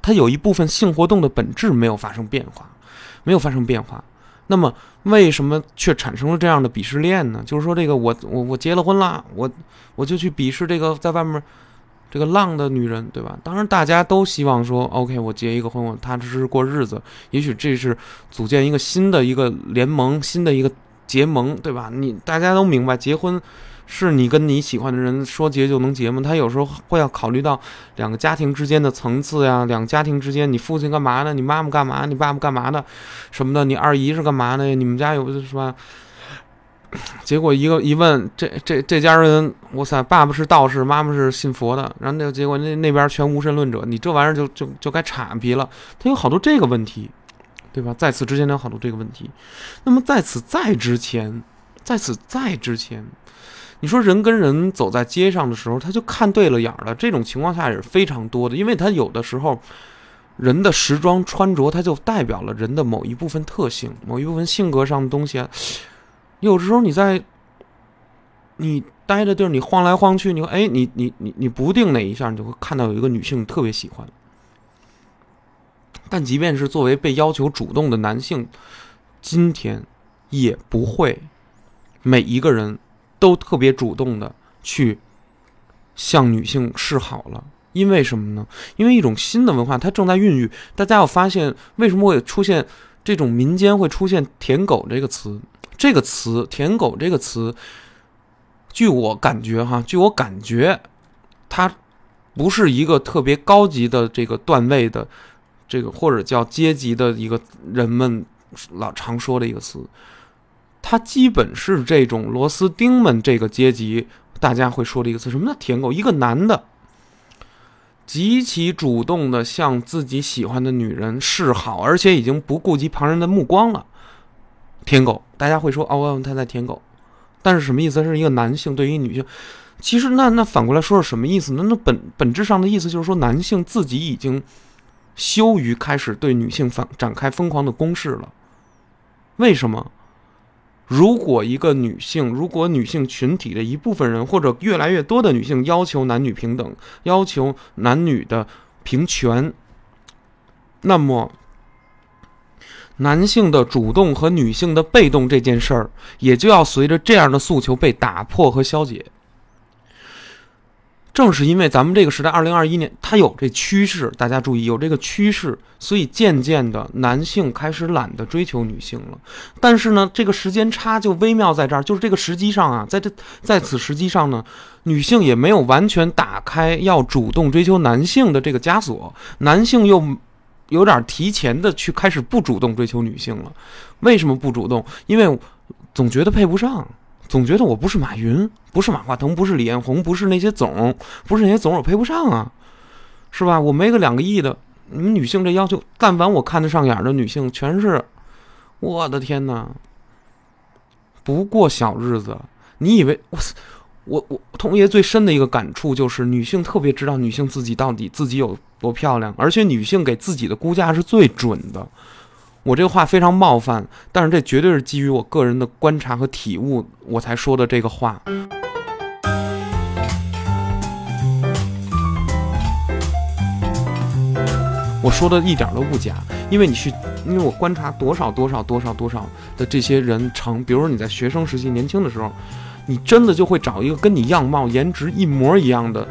它有一部分性活动的本质没有发生变化，没有发生变化。那么，为什么却产生了这样的鄙视链呢？就是说，这个我我我结了婚了，我我就去鄙视这个在外面这个浪的女人，对吧？当然，大家都希望说，OK，我结一个婚，我踏踏实实过日子。也许这是组建一个新的一个联盟，新的一个结盟，对吧？你大家都明白，结婚。是你跟你喜欢的人说结就能结吗？他有时候会要考虑到两个家庭之间的层次呀，两个家庭之间，你父亲干嘛呢？你妈妈干嘛？你爸爸干嘛的？什么的？你二姨是干嘛的？你们家有是吧？结果一个一问，这这这家人，哇塞，爸爸是道士，妈妈是信佛的，然后那结果那那边全无神论者，你这玩意儿就就就该岔皮了。他有好多这个问题，对吧？在此之前有好多这个问题。那么在此再之前，在此再之前。你说人跟人走在街上的时候，他就看对了眼了。这种情况下也是非常多的，因为他有的时候，人的时装穿着，它就代表了人的某一部分特性，某一部分性格上的东西。有时候你在你待的地儿，你晃来晃去，你说，哎，你你你你不定哪一下，你就会看到有一个女性特别喜欢。但即便是作为被要求主动的男性，今天也不会每一个人。都特别主动的去向女性示好了，因为什么呢？因为一种新的文化它正在孕育。大家要发现，为什么会出现这种民间会出现“舔狗”这个词？这个词“舔狗”这个词，据我感觉哈，据我感觉，它不是一个特别高级的这个段位的这个或者叫阶级的一个人们老常说的一个词。它基本是这种螺丝钉们这个阶级，大家会说的一个词，什么叫舔狗？一个男的极其主动的向自己喜欢的女人示好，而且已经不顾及旁人的目光了。舔狗，大家会说哦，他在舔狗。但是什么意思？是一个男性对于女性，其实那那反过来说是什么意思呢？那本本质上的意思就是说，男性自己已经羞于开始对女性反展开疯狂的攻势了。为什么？如果一个女性，如果女性群体的一部分人，或者越来越多的女性要求男女平等，要求男女的平权，那么男性的主动和女性的被动这件事儿，也就要随着这样的诉求被打破和消解。正是因为咱们这个时代，二零二一年，它有这趋势，大家注意，有这个趋势，所以渐渐的，男性开始懒得追求女性了。但是呢，这个时间差就微妙在这儿，就是这个时机上啊，在这在此时机上呢，女性也没有完全打开要主动追求男性的这个枷锁，男性又有点提前的去开始不主动追求女性了。为什么不主动？因为总觉得配不上。总觉得我不是马云，不是马化腾，不是李彦宏，不是那些总，不是那些总，我配不上啊，是吧？我没个两个亿的，你们女性这要求，但凡我看得上眼的女性，全是，我的天哪，不过小日子。你以为我，我我童爷最深的一个感触就是，女性特别知道女性自己到底自己有多漂亮，而且女性给自己的估价是最准的。我这个话非常冒犯，但是这绝对是基于我个人的观察和体悟，我才说的这个话。我说的一点都不假，因为你去，因为我观察多少多少多少多少的这些人成，比如说你在学生时期年轻的时候，你真的就会找一个跟你样貌颜值一模一样的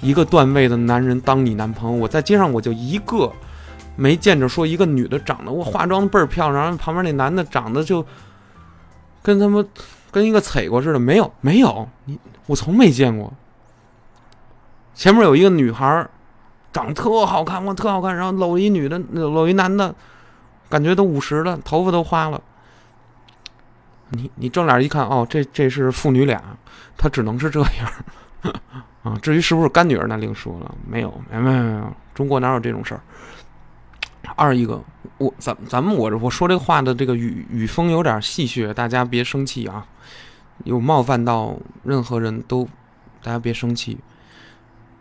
一个段位的男人当你男朋友。我在街上我就一个。没见着说一个女的长得我化妆倍儿漂亮，然后旁边那男的长得就跟他们跟一个踩过似的，没有没有，你我从没见过。前面有一个女孩，长得特好看，我特好看，然后搂一女的，搂一男的，感觉都五十了，头发都花了。你你正脸一看，哦，这这是父女俩，他只能是这样 啊。至于是不是干女儿，那另说了。没有没有没有没有，中国哪有这种事儿？二一个，我咱咱们我我说这话的这个语语风有点戏谑，大家别生气啊，有冒犯到任何人都，大家别生气。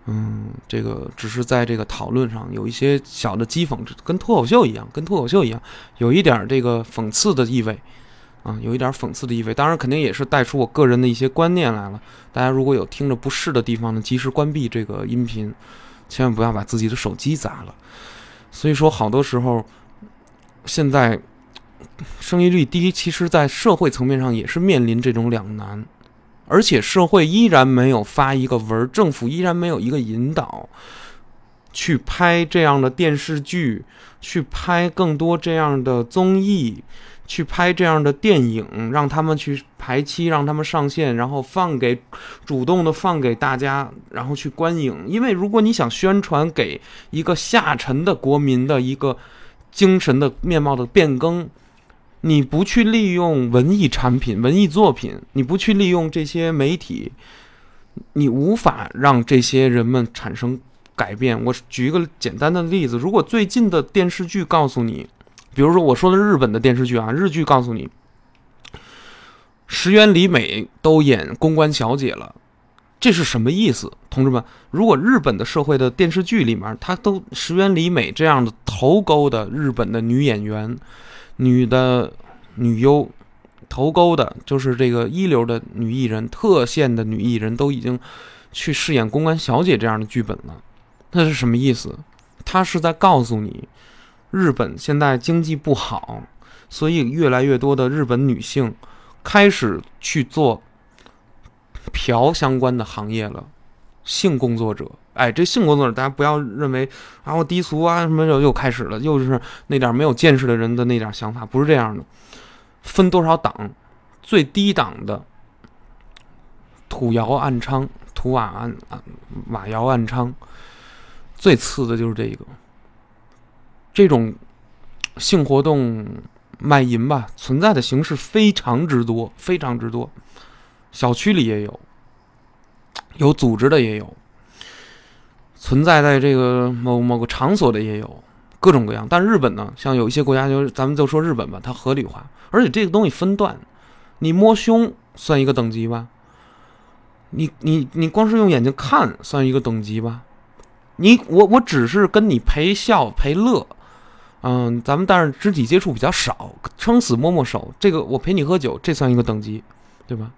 嗯，这个只是在这个讨论上有一些小的讥讽，跟脱口秀一样，跟脱口秀一样，有一点这个讽刺的意味啊，有一点讽刺的意味。当然，肯定也是带出我个人的一些观念来了。大家如果有听着不适的地方呢，及时关闭这个音频，千万不要把自己的手机砸了。所以说，好多时候，现在生育率低，其实，在社会层面上也是面临这种两难，而且社会依然没有发一个文，政府依然没有一个引导，去拍这样的电视剧，去拍更多这样的综艺。去拍这样的电影，让他们去排期，让他们上线，然后放给主动的放给大家，然后去观影。因为如果你想宣传给一个下沉的国民的一个精神的面貌的变更，你不去利用文艺产品、文艺作品，你不去利用这些媒体，你无法让这些人们产生改变。我举一个简单的例子：如果最近的电视剧告诉你。比如说我说的日本的电视剧啊，日剧告诉你，石原里美都演公关小姐了，这是什么意思？同志们，如果日本的社会的电视剧里面，她都石原里美这样的头钩的日本的女演员，女的女优，头钩的，就是这个一流的女艺人，特线的女艺人都已经去饰演公关小姐这样的剧本了，那是什么意思？他是在告诉你。日本现在经济不好，所以越来越多的日本女性开始去做嫖相关的行业了。性工作者，哎，这性工作者，大家不要认为啊，我低俗啊，什么又又开始了，又是那点没有见识的人的那点想法，不是这样的。分多少档？最低档的土窑暗娼、土瓦暗瓦窑暗娼，最次的就是这个。这种性活动卖淫吧，存在的形式非常之多，非常之多。小区里也有，有组织的也有，存在在这个某某个场所的也有，各种各样。但日本呢，像有一些国家，就是咱们就说日本吧，它合理化，而且这个东西分段，你摸胸算一个等级吧，你你你光是用眼睛看算一个等级吧，你我我只是跟你陪笑陪乐。嗯，咱们但是肢体接触比较少，撑死摸摸手，这个我陪你喝酒，这算一个等级，对吧？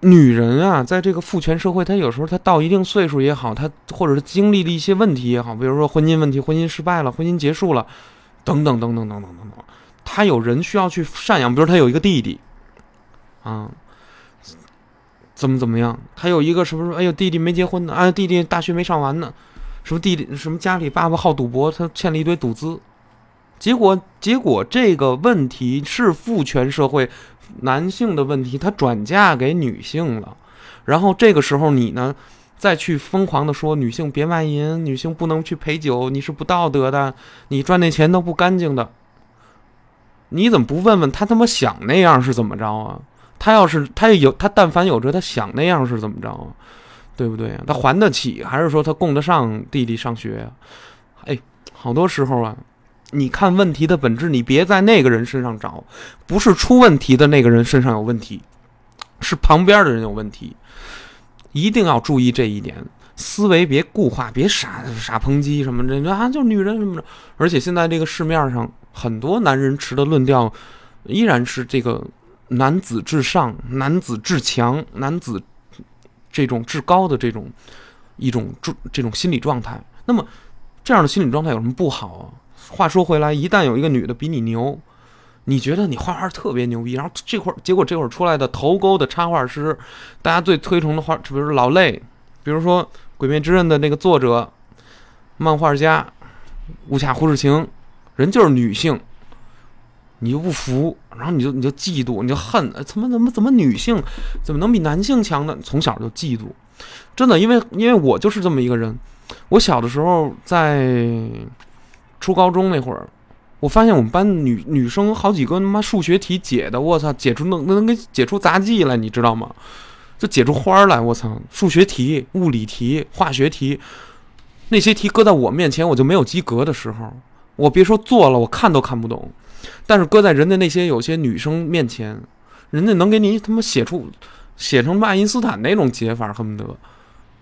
女人啊，在这个父权社会，她有时候她到一定岁数也好，她或者是经历了一些问题也好，比如说婚姻问题，婚姻失败了，婚姻结束了，等等等等等等等等，她有人需要去赡养，比如她有一个弟弟，啊，怎么怎么样？还有一个什么？哎呦，弟弟没结婚呢，啊，弟弟大学没上完呢，什么弟弟什么家里爸爸好赌博，他欠了一堆赌资。结果结果这个问题是父权社会男性的问题，他转嫁给女性了。然后这个时候你呢，再去疯狂的说女性别卖淫，女性不能去陪酒，你是不道德的，你赚那钱都不干净的。你怎么不问问他他妈想那样是怎么着啊？他要是他有他，但凡有着他想那样是怎么着啊？对不对他还得起，还是说他供得上弟弟上学呀？哎，好多时候啊，你看问题的本质，你别在那个人身上找，不是出问题的那个人身上有问题，是旁边的人有问题，一定要注意这一点，思维别固化，别傻傻抨击什么的啊，就女人什么的。而且现在这个市面上很多男人持的论调，依然是这个。男子至上，男子至强，男子这种至高的这种一种这这种心理状态。那么这样的心理状态有什么不好啊？话说回来，一旦有一个女的比你牛，你觉得你画画特别牛逼，然后这会儿结果这会儿出来的头钩的插画师，大家最推崇的画，比如说老泪，比如说《鬼灭之刃》的那个作者、漫画家无卡胡志晴，人就是女性。你就不服，然后你就你就嫉妒，你就恨，怎么怎么怎么女性怎么能比男性强呢？从小就嫉妒，真的，因为因为我就是这么一个人。我小的时候在初高中那会儿，我发现我们班女女生好几个他妈数学题解的，我操，解出能能给解出杂技来，你知道吗？就解出花来，我操，数学题、物理题、化学题，那些题搁在我面前，我就没有及格的时候。我别说做了，我看都看不懂。但是搁在人家那些有些女生面前，人家能给你他妈写出写成爱因斯坦那种解法，恨不得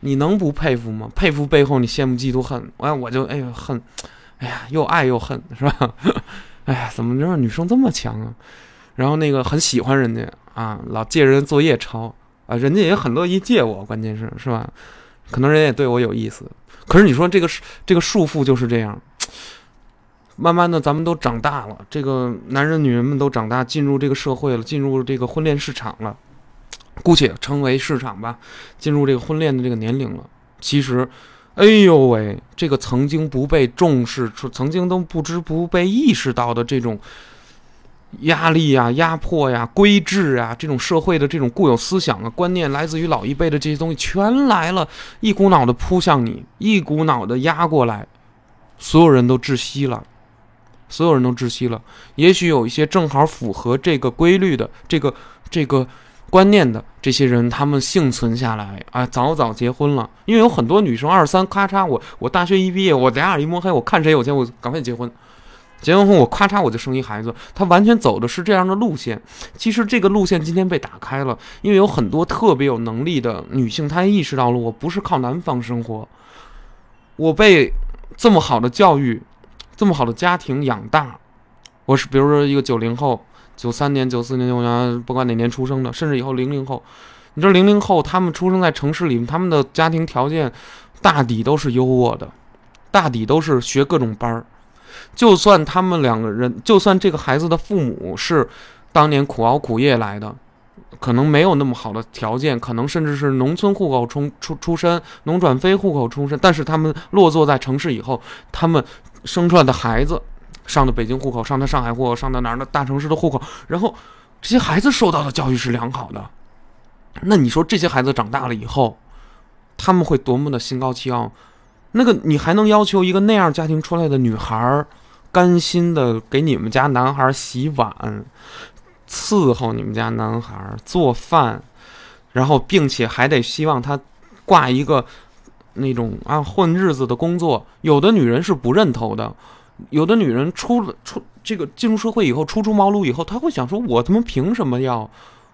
你能不佩服吗？佩服背后你羡慕嫉妒恨，哎，我就哎呀恨，哎呀 又爱又恨，是吧？哎呀，怎么让女生这么强啊？然后那个很喜欢人家啊，老借人作业抄啊，人家也很乐意借我，关键是是吧？可能人家也对我有意思，可是你说这个这个束缚就是这样。慢慢的，咱们都长大了，这个男人、女人们都长大，进入这个社会了，进入这个婚恋市场了，姑且称为市场吧，进入这个婚恋的这个年龄了。其实，哎呦喂，这个曾经不被重视，曾经都不知不被意识到的这种压力呀、压迫呀、规制啊，这种社会的这种固有思想啊、观念，来自于老一辈的这些东西，全来了，一股脑的扑向你，一股脑的压过来，所有人都窒息了。所有人都窒息了。也许有一些正好符合这个规律的、这个这个观念的这些人，他们幸存下来啊，早早结婚了。因为有很多女生二三咔嚓，我我大学一毕业，我俩眼一摸黑，我看谁有钱，我赶快结婚。结完婚我咔嚓我就生一孩子。她完全走的是这样的路线。其实这个路线今天被打开了，因为有很多特别有能力的女性，她意识到了我不是靠男方生活，我被这么好的教育。这么好的家庭养大，我是比如说一个九零后，九三年、九四年、九五年，不管哪年出生的，甚至以后零零后，你知道零零后他们出生在城市里，他们的家庭条件大抵都是优渥的，大抵都是学各种班儿。就算他们两个人，就算这个孩子的父母是当年苦熬苦业来的。可能没有那么好的条件，可能甚至是农村户口出出出身，农转非户口出身，但是他们落座在城市以后，他们生出来的孩子上的北京户口，上的上海户口，上的哪儿的大城市的户口，然后这些孩子受到的教育是良好的，那你说这些孩子长大了以后，他们会多么的心高气傲？那个你还能要求一个那样家庭出来的女孩，甘心的给你们家男孩洗碗？伺候你们家男孩做饭，然后并且还得希望他挂一个那种啊混日子的工作。有的女人是不认头的，有的女人出了出这个进入社会以后，初出茅庐以后，她会想说：我他妈凭什么要？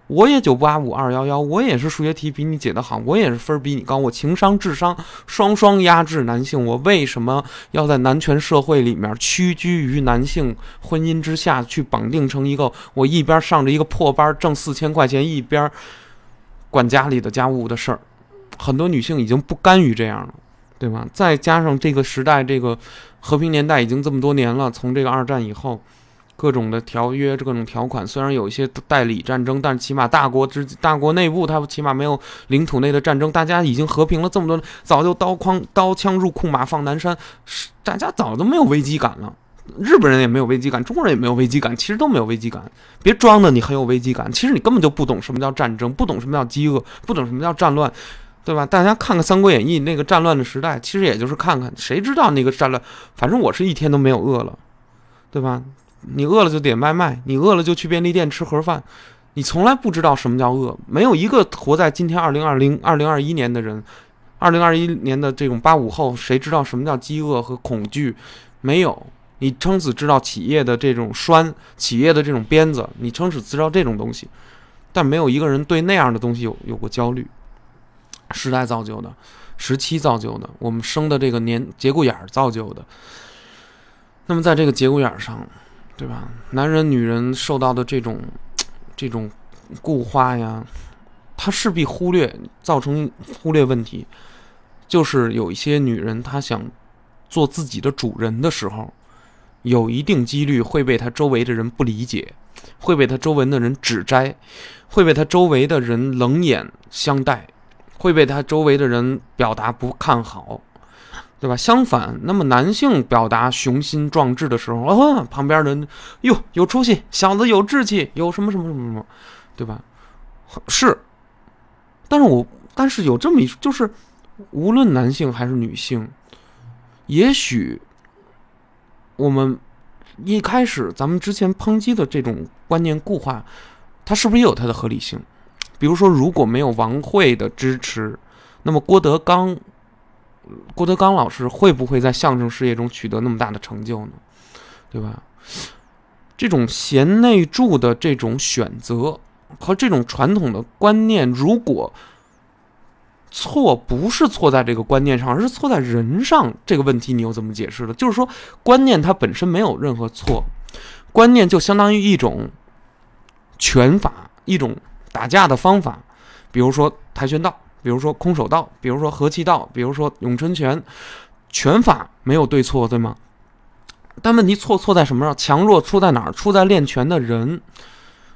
我也九八五二幺幺，我也是数学题比你解得好，我也是分比你高，我情商智商双双压制男性，我为什么要在男权社会里面屈居于男性婚姻之下去绑定成一个我一边上着一个破班挣四千块钱，一边管家里的家务的事儿？很多女性已经不甘于这样了，对吧？再加上这个时代，这个和平年代已经这么多年了，从这个二战以后。各种的条约、各种条款，虽然有一些代理战争，但是起码大国之大国内部，它起码没有领土内的战争，大家已经和平了这么多，早就刀筐刀枪入库，马放南山，大家早都没有危机感了。日本人也没有危机感，中国人也没有危机感，其实都没有危机感。别装的你很有危机感，其实你根本就不懂什么叫战争，不懂什么叫饥饿，不懂什么叫战乱，对吧？大家看看《三国演义》那个战乱的时代，其实也就是看看，谁知道那个战乱？反正我是一天都没有饿了，对吧？你饿了就点外卖，你饿了就去便利店吃盒饭，你从来不知道什么叫饿。没有一个活在今天二零二零二零二一年的人，二零二一年的这种八五后，谁知道什么叫饥饿和恐惧？没有。你撑死知道企业的这种栓，企业的这种鞭子，你撑死知道这种东西，但没有一个人对那样的东西有有过焦虑。时代造就的，时期造就的，我们生的这个年节骨眼儿造就的。那么在这个节骨眼上。对吧？男人、女人受到的这种、这种固化呀，他势必忽略，造成忽略问题。就是有一些女人，她想做自己的主人的时候，有一定几率会被她周围的人不理解，会被她周围的人指摘，会被她周围的人冷眼相待，会被他周围的人表达不看好。对吧？相反，那么男性表达雄心壮志的时候，哦，旁边人哟有出息，小子有志气，有什么什么什么什么，对吧？是，但是我但是有这么一，就是无论男性还是女性，也许我们一开始咱们之前抨击的这种观念固化，它是不是也有它的合理性？比如说，如果没有王慧的支持，那么郭德纲。郭德纲老师会不会在相声事业中取得那么大的成就呢？对吧？这种贤内助的这种选择和这种传统的观念，如果错不是错在这个观念上，而是错在人上，这个问题你又怎么解释呢？就是说，观念它本身没有任何错，观念就相当于一种拳法，一种打架的方法，比如说跆拳道。比如说空手道，比如说和气道，比如说咏春拳，拳法没有对错，对吗？但问题错错在什么上？强弱出在哪儿？出在练拳的人。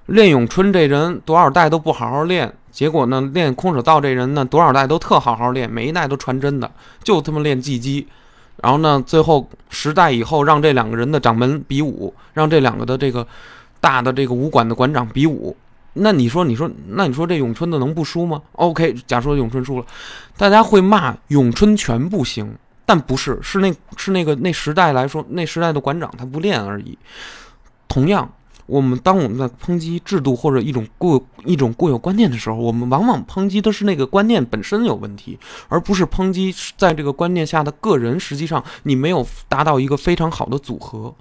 练咏春这人多少代都不好好练，结果呢，练空手道这人呢，多少代都特好好练，每一代都传真的，就他妈练技击。然后呢，最后十代以后，让这两个人的掌门比武，让这两个的这个大的这个武馆的馆长比武。那你说，你说，那你说这咏春的能不输吗？OK，假说咏春输了，大家会骂咏春拳不行，但不是，是那，是那个那时代来说，那时代的馆长他不练而已。同样，我们当我们在抨击制度或者一种固一种固有观念的时候，我们往往抨击的是那个观念本身有问题，而不是抨击在这个观念下的个人。实际上，你没有达到一个非常好的组合。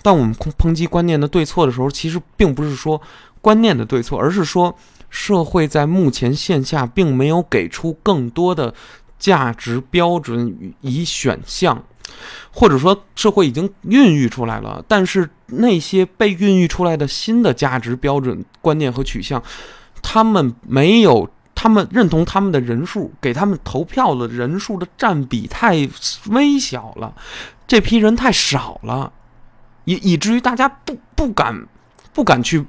但我们抨抨击观念的对错的时候，其实并不是说。观念的对错，而是说社会在目前线下并没有给出更多的价值标准以选项，或者说社会已经孕育出来了，但是那些被孕育出来的新的价值标准、观念和取向，他们没有，他们认同他们的人数，给他们投票的人数的占比太微小了，这批人太少了，以以至于大家不不敢不敢去。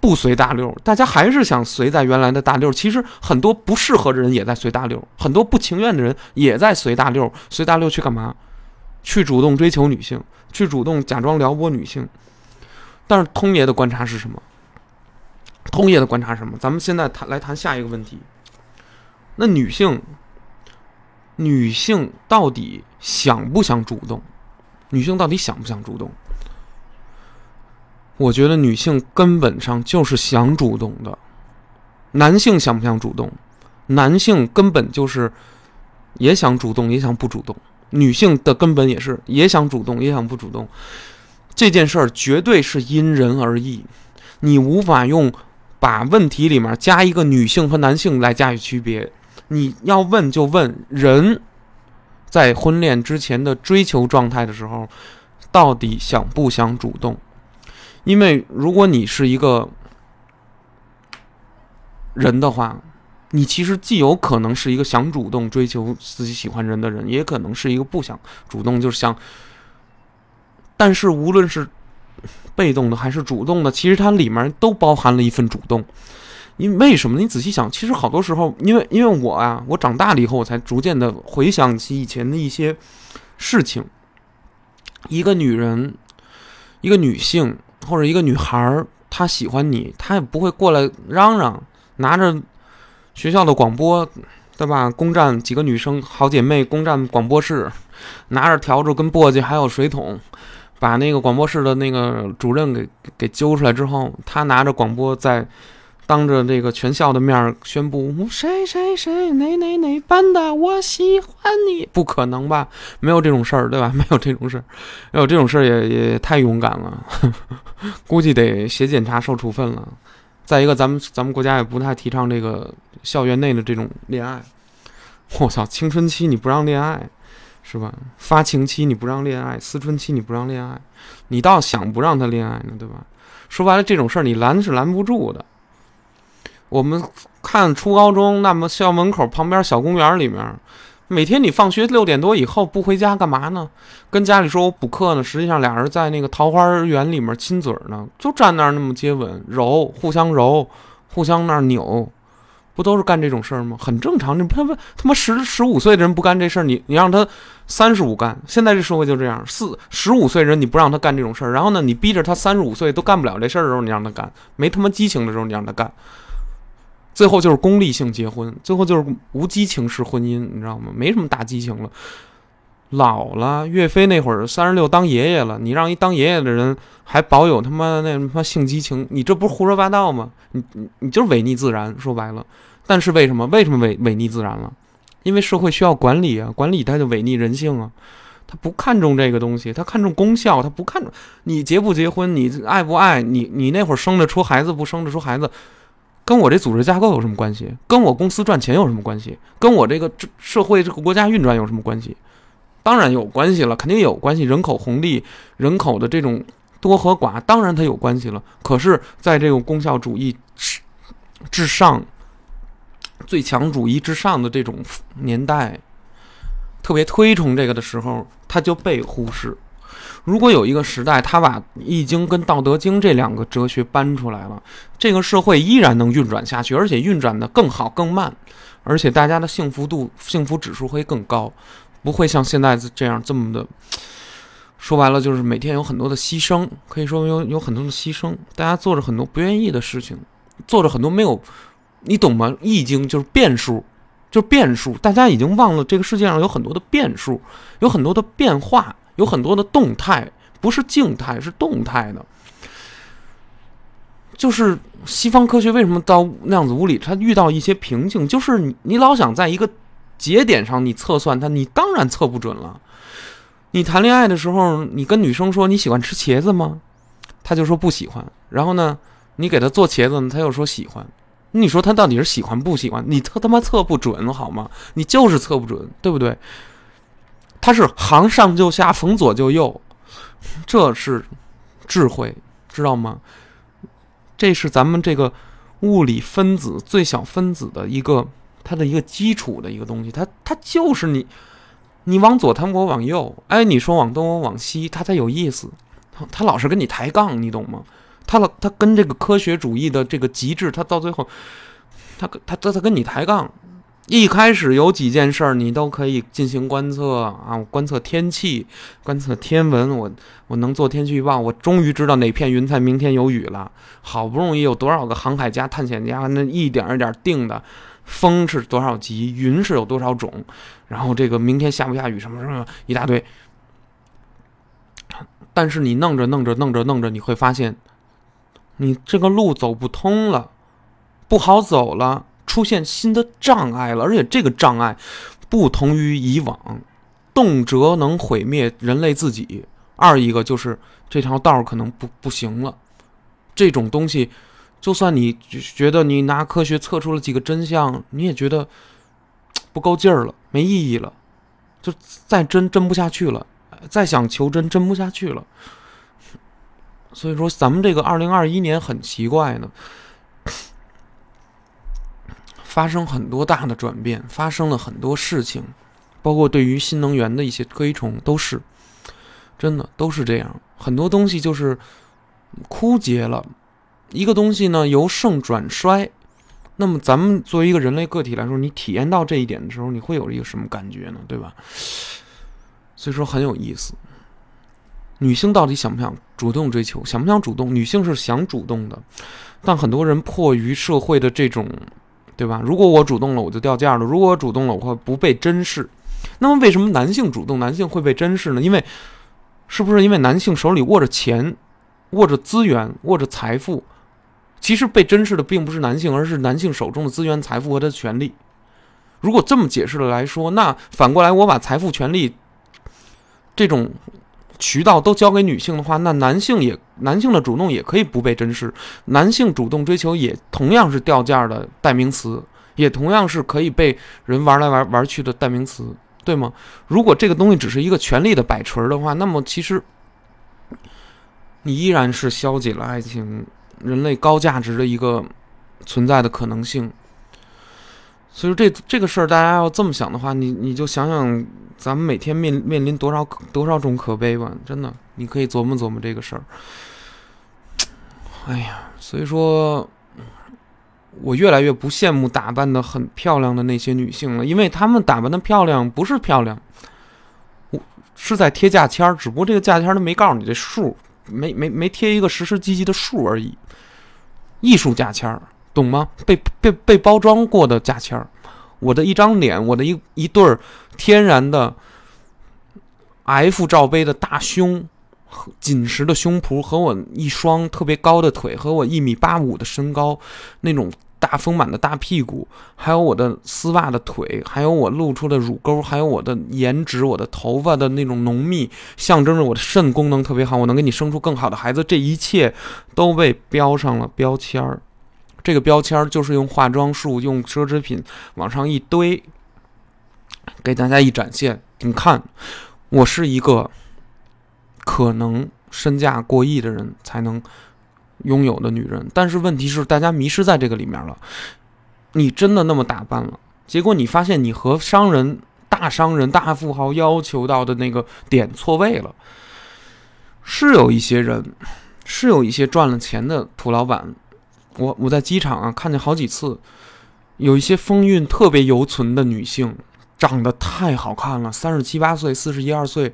不随大溜，大家还是想随在原来的大溜。其实很多不适合的人也在随大溜，很多不情愿的人也在随大溜。随大溜去干嘛？去主动追求女性，去主动假装撩拨女性。但是通爷的观察是什么？通爷的观察是什么？咱们现在谈来谈下一个问题。那女性，女性到底想不想主动？女性到底想不想主动？我觉得女性根本上就是想主动的，男性想不想主动？男性根本就是也想主动，也想不主动。女性的根本也是也想主动，也想不主动。这件事儿绝对是因人而异，你无法用把问题里面加一个女性和男性来加以区别。你要问就问人在婚恋之前的追求状态的时候，到底想不想主动？因为如果你是一个人的话，你其实既有可能是一个想主动追求自己喜欢人的人，也可能是一个不想主动，就是想。但是无论是被动的还是主动的，其实它里面都包含了一份主动。因为什么？你仔细想，其实好多时候，因为因为我啊，我长大了以后，我才逐渐的回想起以前的一些事情。一个女人，一个女性或者一个女孩儿，她喜欢你，她也不会过来嚷嚷，拿着学校的广播，对吧？攻占几个女生好姐妹，攻占广播室，拿着笤帚跟簸箕还有水桶，把那个广播室的那个主任给给揪出来之后，她拿着广播在。当着这个全校的面宣布谁谁谁哪哪哪班的，我喜欢你，不可能吧？没有这种事儿，对吧？没有这种事儿，有这种事儿也也太勇敢了，估计得写检查受处分了。再一个，咱们咱们国家也不太提倡这个校园内的这种恋爱。我操，青春期你不让恋爱，是吧？发情期你不让恋爱，思春期你不让恋爱，你倒想不让他恋爱呢，对吧？说白了，这种事儿你拦是拦不住的。我们看初高中，那么校门口旁边小公园里面，每天你放学六点多以后不回家干嘛呢？跟家里说我补课呢。实际上俩人在那个桃花源里面亲嘴呢，就站那儿那么接吻、揉，互相揉，互相那儿扭，不都是干这种事儿吗？很正常。你他妈他妈十十五岁的人不干这事儿，你你让他三十五干。现在这社会就这样，四十五岁人你不让他干这种事儿，然后呢，你逼着他三十五岁都干不了这事儿的时候，你让他干，没他妈激情的时候你让他干。最后就是功利性结婚，最后就是无激情式婚姻，你知道吗？没什么大激情了。老了，岳飞那会儿三十六当爷爷了，你让一当爷爷的人还保有他妈那他妈性激情，你这不是胡说八道吗？你你你就是违逆自然，说白了。但是为什么为什么违违逆自然了？因为社会需要管理啊，管理它就违逆人性啊。他不看重这个东西，他看重功效，他不看重你结不结婚，你爱不爱你，你那会儿生得出孩子不生得出孩子。跟我这组织架构有什么关系？跟我公司赚钱有什么关系？跟我这个这社会这个国家运转有什么关系？当然有关系了，肯定有关系。人口红利、人口的这种多和寡，当然它有关系了。可是，在这种功效主义之之上、最强主义之上的这种年代，特别推崇这个的时候，它就被忽视。如果有一个时代，他把《易经》跟《道德经》这两个哲学搬出来了，这个社会依然能运转下去，而且运转的更好、更慢，而且大家的幸福度、幸福指数会更高，不会像现在这样这么的。说白了，就是每天有很多的牺牲，可以说有有很多的牺牲，大家做着很多不愿意的事情，做着很多没有，你懂吗？《易经》就是变数，就是变数，大家已经忘了这个世界上有很多的变数，有很多的变化。有很多的动态，不是静态，是动态的。就是西方科学为什么到量子物理，它遇到一些瓶颈，就是你你老想在一个节点上你测算它，你当然测不准了。你谈恋爱的时候，你跟女生说你喜欢吃茄子吗？她就说不喜欢。然后呢，你给她做茄子，她又说喜欢。你说她到底是喜欢不喜欢？你测他妈测不准好吗？你就是测不准，对不对？它是行上就下，逢左就右，这是智慧，知道吗？这是咱们这个物理分子最小分子的一个它的一个基础的一个东西，它它就是你，你往左，它我往右，哎，你说往东，我往西，它才有意思。他老是跟你抬杠，你懂吗？他老他跟这个科学主义的这个极致，他到最后，他他他他跟你抬杠。一开始有几件事儿，你都可以进行观测啊，观测天气，观测天文。我我能做天气预报，我终于知道哪片云彩明天有雨了。好不容易有多少个航海家、探险家，那一点一点定的，风是多少级，云是有多少种，然后这个明天下不下雨什么什么一大堆。但是你弄着弄着弄着弄着，你会发现，你这个路走不通了，不好走了。出现新的障碍了，而且这个障碍不同于以往，动辄能毁灭人类自己。二一个就是这条道可能不不行了，这种东西，就算你觉得你拿科学测出了几个真相，你也觉得不够劲儿了，没意义了，就再真真不下去了，再想求真真不下去了。所以说，咱们这个二零二一年很奇怪呢。发生很多大的转变，发生了很多事情，包括对于新能源的一些推崇，都是真的，都是这样。很多东西就是枯竭了。一个东西呢由盛转衰，那么咱们作为一个人类个体来说，你体验到这一点的时候，你会有一个什么感觉呢？对吧？所以说很有意思。女性到底想不想主动追求？想不想主动？女性是想主动的，但很多人迫于社会的这种，对吧？如果我主动了，我就掉价了；如果我主动了，我会不被珍视。那么为什么男性主动，男性会被珍视呢？因为是不是因为男性手里握着钱、握着资源、握着财富？其实被珍视的并不是男性，而是男性手中的资源、财富和他的权利。如果这么解释的来说，那反过来我把财富、权利这种。渠道都交给女性的话，那男性也男性的主动也可以不被珍视，男性主动追求也同样是掉价的代名词，也同样是可以被人玩来玩玩去的代名词，对吗？如果这个东西只是一个权力的摆锤的话，那么其实你依然是消解了爱情，人类高价值的一个存在的可能性。所以说这这个事儿，大家要这么想的话，你你就想想。咱们每天面面临多少多少种可悲吧？真的，你可以琢磨琢磨这个事儿。哎呀，所以说，我越来越不羡慕打扮的很漂亮的那些女性了，因为她们打扮的漂亮不是漂亮，我是在贴价签儿，只不过这个价签儿都没告诉你这数，没没没贴一个实实际际的数而已。艺术价签儿，懂吗？被被被包装过的价签儿。我的一张脸，我的一一对儿天然的 F 罩杯的大胸，紧实的胸脯和我一双特别高的腿，和我一米八五的身高，那种大丰满的大屁股，还有我的丝袜的腿，还有我露出的乳沟，还有我的颜值，我的头发的那种浓密，象征着我的肾功能特别好，我能给你生出更好的孩子，这一切都被标上了标签儿。这个标签儿就是用化妆术、用奢侈品往上一堆，给大家一展现。你看，我是一个可能身价过亿的人才能拥有的女人，但是问题是，大家迷失在这个里面了。你真的那么打扮了，结果你发现你和商人、大商人、大富豪要求到的那个点错位了。是有一些人，是有一些赚了钱的土老板。我我在机场啊，看见好几次，有一些风韵特别犹存的女性，长得太好看了，三十七八岁、四十一二岁，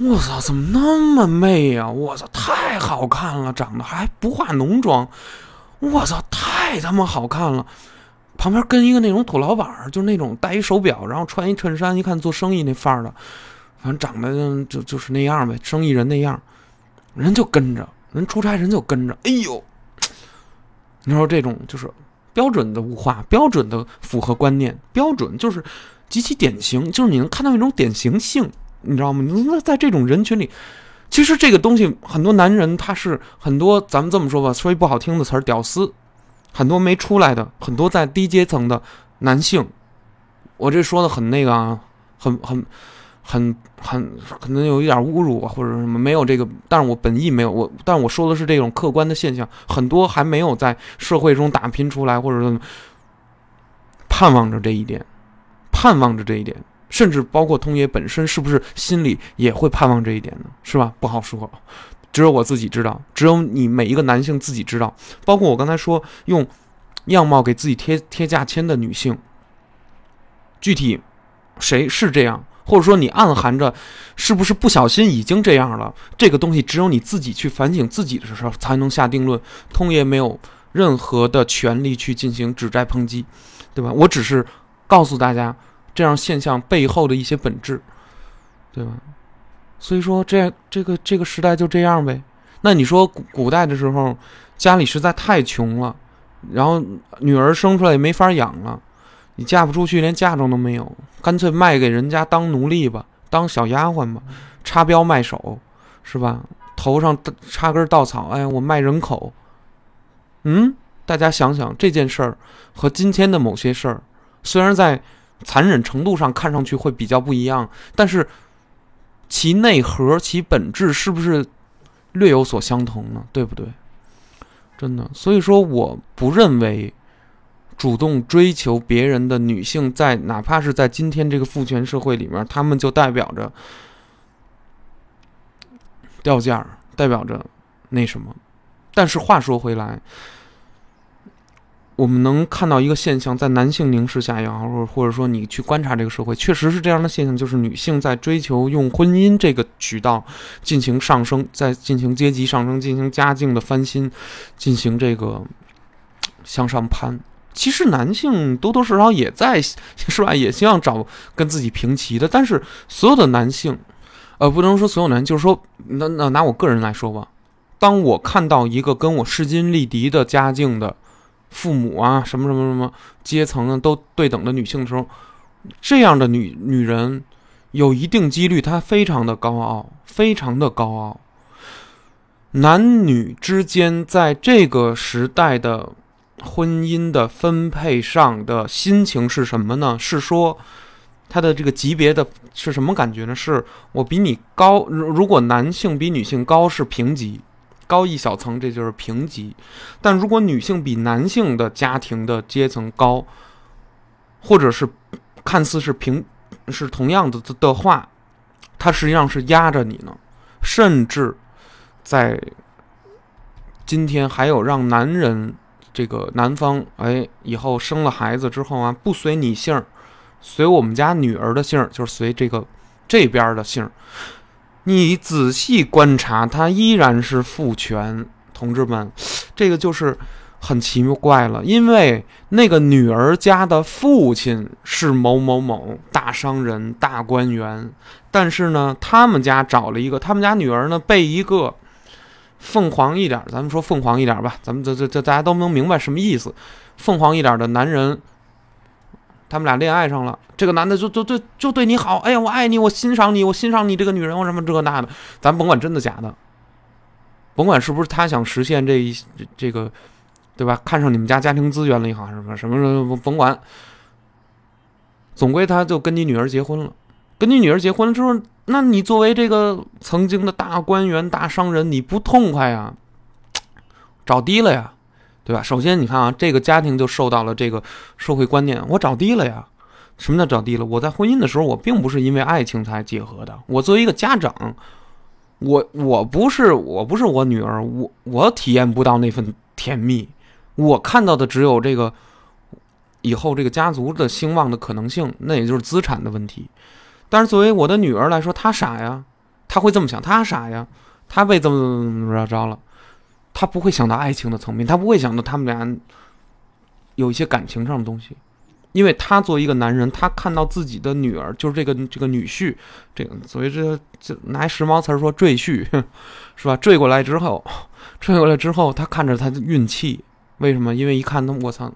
我操，怎么那么媚呀？我操，太好看了，长得还不化浓妆，我操，太他妈好看了。旁边跟一个那种土老板，就那种戴一手表，然后穿一衬衫，一看做生意那范儿的，反正长得就就是那样呗，生意人那样，人就跟着，人出差人就跟着，哎呦。你说这种就是标准的物化，标准的符合观念，标准就是极其典型，就是你能看到一种典型性，你知道吗？那在这种人群里，其实这个东西很多男人他是很多，咱们这么说吧，说一不好听的词儿，屌丝，很多没出来的，很多在低阶层的男性，我这说的很那个啊，很很。很很可能有一点侮辱啊，或者什么没有这个，但是我本意没有我，但我说的是这种客观的现象，很多还没有在社会中打拼出来，或者说盼望着这一点，盼望着这一点，甚至包括通爷本身是不是心里也会盼望这一点呢？是吧？不好说，只有我自己知道，只有你每一个男性自己知道，包括我刚才说用样貌给自己贴贴价签的女性，具体谁是这样？或者说你暗含着，是不是不小心已经这样了？这个东西只有你自己去反省自己的时候才能下定论。通爷没有任何的权利去进行指摘抨击，对吧？我只是告诉大家这样现象背后的一些本质，对吧？所以说这这个这个时代就这样呗。那你说古古代的时候家里实在太穷了，然后女儿生出来也没法养了。你嫁不出去，连嫁妆都没有，干脆卖给人家当奴隶吧，当小丫鬟吧，插标卖首，是吧？头上插根稻草，哎，我卖人口。嗯，大家想想这件事儿和今天的某些事儿，虽然在残忍程度上看上去会比较不一样，但是其内核、其本质是不是略有所相同呢？对不对？真的，所以说我不认为。主动追求别人的女性，在哪怕是在今天这个父权社会里面，她们就代表着掉价，代表着那什么。但是话说回来，我们能看到一个现象，在男性凝视下也好，或者或者说你去观察这个社会，确实是这样的现象，就是女性在追求用婚姻这个渠道进行上升，在进行阶级上升，进行家境的翻新，进行这个向上攀。其实男性多多少少也在，是吧？也希望找跟自己平齐的。但是所有的男性，呃，不能说所有男，就是说，那那拿我个人来说吧，当我看到一个跟我势均力敌的家境的父母啊，什么什么什么阶层啊都对等的女性的时候，这样的女女人，有一定几率她非常的高傲，非常的高傲。男女之间在这个时代的。婚姻的分配上的心情是什么呢？是说，他的这个级别的是什么感觉呢？是我比你高，如果男性比女性高是平级，高一小层，这就是平级。但如果女性比男性的家庭的阶层高，或者是看似是平是同样的的话，它实际上是压着你呢。甚至在今天还有让男人。这个男方哎，以后生了孩子之后啊，不随你姓儿，随我们家女儿的姓儿，就是随这个这边的姓儿。你仔细观察，他依然是父权。同志们，这个就是很奇怪了，因为那个女儿家的父亲是某某某大商人、大官员，但是呢，他们家找了一个，他们家女儿呢被一个。凤凰一点，咱们说凤凰一点吧，咱们这这这大家都能明白什么意思。凤凰一点的男人，他们俩恋爱上了，这个男的就就就就对你好，哎呀，我爱你，我欣赏你，我欣赏你这个女人，我什么这那的，咱甭管真的假的，甭管是不是他想实现这一这个，对吧？看上你们家家庭资源了也好，什么什么什么，甭管，总归他就跟你女儿结婚了。跟你女儿结婚之后，那你作为这个曾经的大官员、大商人，你不痛快呀？找低了呀，对吧？首先，你看啊，这个家庭就受到了这个社会观念，我找低了呀。什么叫找低了？我在婚姻的时候，我并不是因为爱情才结合的。我作为一个家长，我我不是我不是我女儿，我我体验不到那份甜蜜。我看到的只有这个以后这个家族的兴旺的可能性，那也就是资产的问题。但是作为我的女儿来说，她傻呀，她会这么想，她傻呀，她被怎么怎么怎么着着了，他不会想到爱情的层面，他不会想到他们俩有一些感情上的东西，因为他作为一个男人，他看到自己的女儿，就是这个这个女婿，这个所以这这拿时髦词儿说赘婿，是吧？赘过来之后，赘过来之后，他看着他的运气，为什么？因为一看他，我操！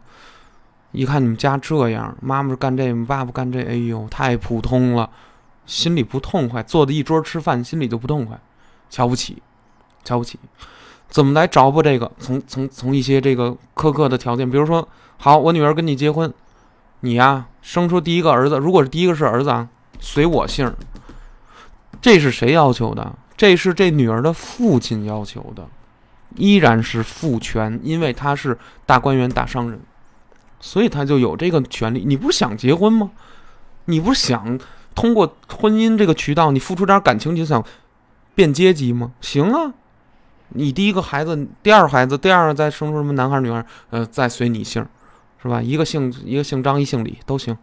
一看你们家这样，妈妈干这，爸爸干这，哎呦，太普通了，心里不痛快。坐的一桌吃饭，心里就不痛快，瞧不起，瞧不起。怎么来着补这个？从从从一些这个苛刻的条件，比如说，好，我女儿跟你结婚，你呀生出第一个儿子，如果是第一个是儿子啊，随我姓。这是谁要求的？这是这女儿的父亲要求的，依然是父权，因为他是大官员、大商人。所以他就有这个权利。你不是想结婚吗？你不是想通过婚姻这个渠道，你付出点感情就想变阶级吗？行啊，你第一个孩子，第二孩子，第二个再生出什么男孩女孩，呃，再随你姓，是吧？一个姓一个姓张，一姓李都行，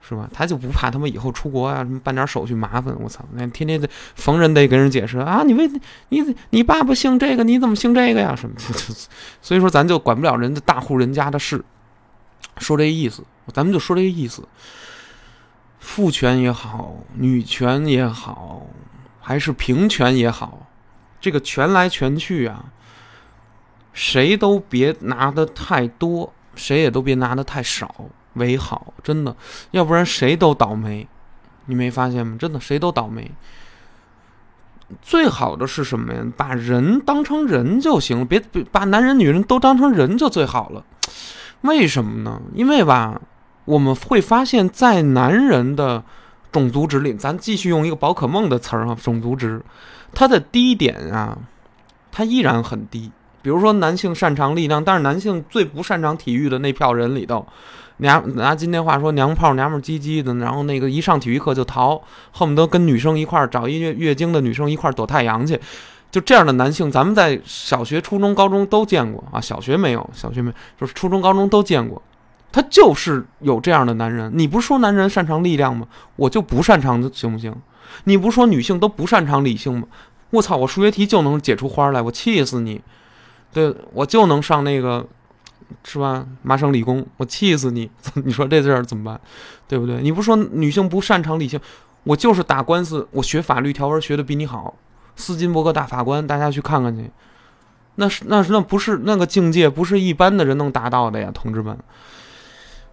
是吧？他就不怕他们以后出国啊，什么办点手续麻烦？我操，那天天的逢人得跟人解释啊，你为你你爸爸姓这个，你怎么姓这个呀？什么？所以说咱就管不了人家大户人家的事。说这意思，咱们就说这意思。父权也好，女权也好，还是平权也好，这个权来权去啊，谁都别拿的太多，谁也都别拿的太少为好，真的，要不然谁都倒霉。你没发现吗？真的，谁都倒霉。最好的是什么呀？把人当成人就行了，别把男人女人都当成人就最好了。为什么呢？因为吧，我们会发现，在男人的种族指令，咱继续用一个宝可梦的词儿啊，种族值，它的低点啊，它依然很低。比如说，男性擅长力量，但是男性最不擅长体育的那票人里头，娘拿今天话说，娘炮娘们唧唧的，然后那个一上体育课就逃，恨不得跟女生一块儿找一月月经的女生一块儿躲太阳去。就这样的男性，咱们在小学、初中、高中都见过啊。小学没有，小学没，就是初中、高中都见过。他就是有这样的男人。你不是说男人擅长力量吗？我就不擅长，行不行？你不是说女性都不擅长理性吗？我操，我数学题就能解出花来，我气死你！对我就能上那个，是吧？麻省理工，我气死你！你说这事儿怎么办？对不对？你不是说女性不擅长理性？我就是打官司，我学法律条文学的比你好。斯金伯格大法官，大家去看看去。那是那是那不是那个境界，不是一般的人能达到的呀，同志们。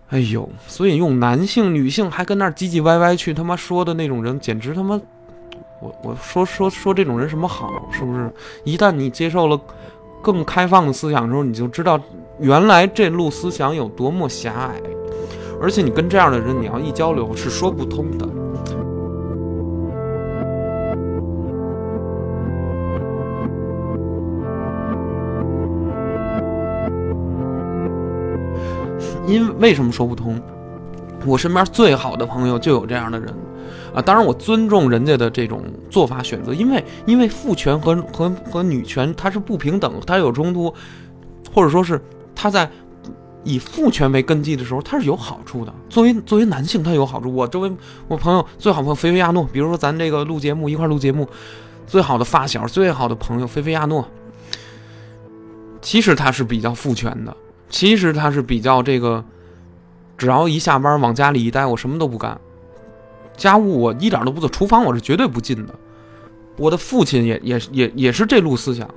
哎呦，所以用男性、女性还跟那儿唧唧歪歪去他妈说的那种人，简直他妈，我我说说说这种人什么好？是不是？一旦你接受了更开放的思想之后，你就知道原来这路思想有多么狭隘，而且你跟这样的人，你要一交流是说不通的。因为什么说不通？我身边最好的朋友就有这样的人，啊，当然我尊重人家的这种做法选择，因为因为父权和和和女权它是不平等，它有冲突，或者说是他在以父权为根基的时候，它是有好处的。作为作为男性，他有好处。我周围我朋友最好朋友菲菲亚诺，比如说咱这个录节目一块录节目，最好的发小，最好的朋友菲菲亚诺，其实他是比较父权的。其实他是比较这个，只要一下班往家里一待，我什么都不干，家务我一点都不做，厨房我是绝对不进的。我的父亲也也也也是这路思想，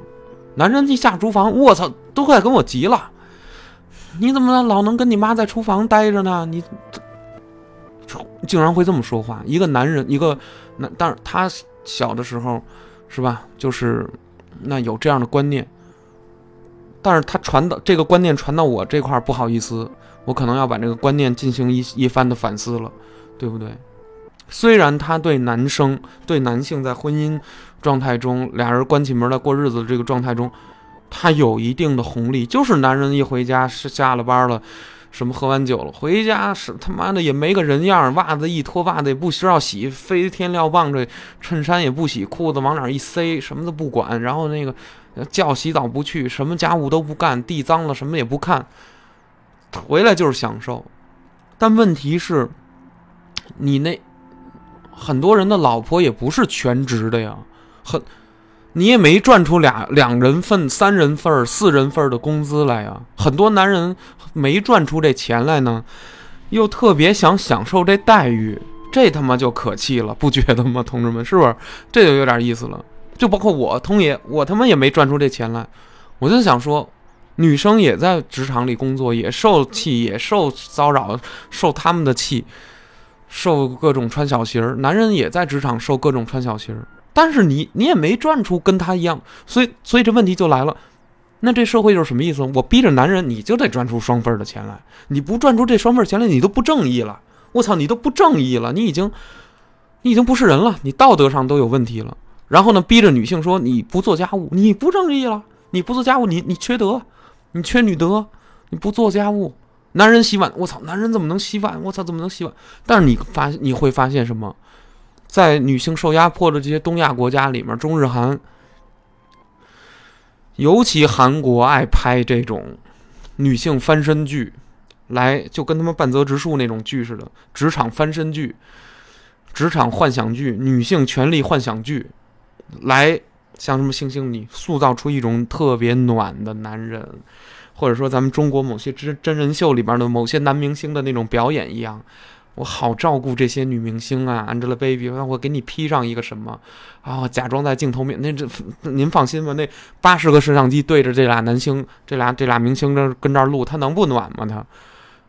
男人一下厨房，我操，都快跟我急了。你怎么老能跟你妈在厨房待着呢？你竟然会这么说话？一个男人，一个男，但是他小的时候，是吧？就是那有这样的观念。但是他传到这个观念传到我这块儿，不好意思，我可能要把这个观念进行一一番的反思了，对不对？虽然他对男生、对男性在婚姻状态中，俩人关起门来过日子的这个状态中，他有一定的红利，就是男人一回家是下了班了，什么喝完酒了，回家是他妈的也没个人样，袜子一脱，袜子也不需要洗，飞天撂棒这衬衫也不洗，裤子往哪一塞，什么都不管，然后那个。叫洗澡不去，什么家务都不干，地脏了什么也不看，回来就是享受。但问题是，你那很多人的老婆也不是全职的呀，很你也没赚出俩两人份、三人份、四人份的工资来呀。很多男人没赚出这钱来呢，又特别想享受这待遇，这他妈就可气了，不觉得吗，同志们？是不是？这就有点意思了。就包括我，通爷，我他妈也没赚出这钱来，我就想说，女生也在职场里工作，也受气，也受骚扰，受他们的气，受各种穿小鞋儿；男人也在职场受各种穿小鞋儿，但是你你也没赚出跟他一样，所以所以这问题就来了，那这社会就是什么意思？我逼着男人，你就得赚出双份的钱来，你不赚出这双份钱来，你都不正义了，我操，你都不正义了，你已经你已经不是人了，你道德上都有问题了。然后呢，逼着女性说：“你不做家务，你不正义了。你不做家务，你你缺德，你缺女德。你不做家务，男人洗碗，我操，男人怎么能洗碗？我操，怎么能洗碗？但是你发你会发现什么？在女性受压迫的这些东亚国家里面，中日韩，尤其韩国爱拍这种女性翻身剧，来就跟他们半泽直树那种剧似的，职场翻身剧，职场幻想剧，女性权利幻想剧。”来，像什么星星，你塑造出一种特别暖的男人，或者说咱们中国某些真真人秀里边的某些男明星的那种表演一样，我好照顾这些女明星啊，Angelababy，我给你 P 上一个什么啊，假装在镜头面，那这您放心吧，那八十个摄像机对着这俩男星，这俩这俩明星这跟这儿录，他能不暖吗？他，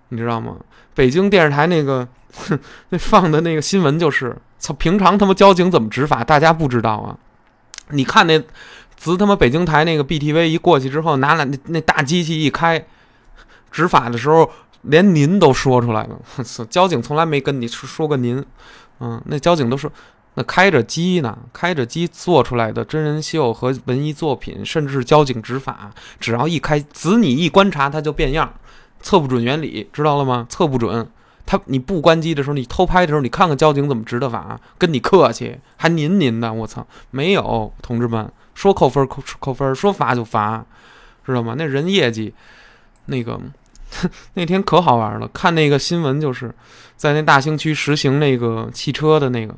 你知道吗？北京电视台那个 那放的那个新闻就是，操，平常他妈交警怎么执法，大家不知道啊。你看那，自他妈北京台那个 BTV 一过去之后，拿了那那大机器一开，执法的时候连您都说出来了。交警从来没跟你说说过您，嗯，那交警都说那开着机呢，开着机做出来的真人秀和文艺作品，甚至是交警执法，只要一开，子你一观察它就变样，测不准原理，知道了吗？测不准。他你不关机的时候，你偷拍的时候，你看看交警怎么执的法，跟你客气还您您的，我操，没有，同志们，说扣分扣扣分，说罚就罚，知道吗？那人业绩，那个 那天可好玩了，看那个新闻，就是在那大兴区实行那个汽车的那个，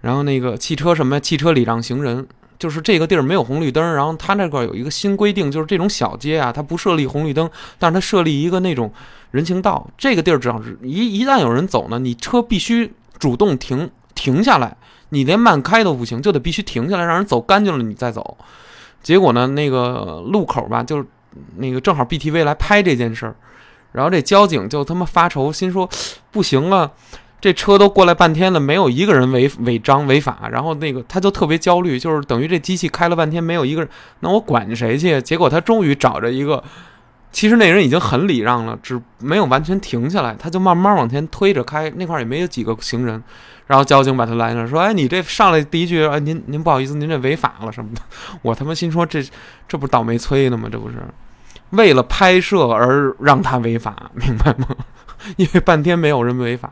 然后那个汽车什么？汽车礼让行人。就是这个地儿没有红绿灯，然后他那块有一个新规定，就是这种小街啊，它不设立红绿灯，但是它设立一个那种人行道。这个地儿只要是一一旦有人走呢，你车必须主动停停下来，你连慢开都不行，就得必须停下来，让人走干净了你再走。结果呢，那个路口吧，就是那个正好 BTV 来拍这件事儿，然后这交警就他妈发愁，心说 不行了。这车都过来半天了，没有一个人违违章违法，然后那个他就特别焦虑，就是等于这机器开了半天没有一个人，那我管谁去？结果他终于找着一个，其实那人已经很礼让了，只没有完全停下来，他就慢慢往前推着开，那块也没有几个行人，然后交警把他拦了，说：“哎，你这上来第一句，哎，您您不好意思，您这违法了什么的。”我他妈心说这这不倒霉催的吗？这不是为了拍摄而让他违法，明白吗？因为半天没有人违法。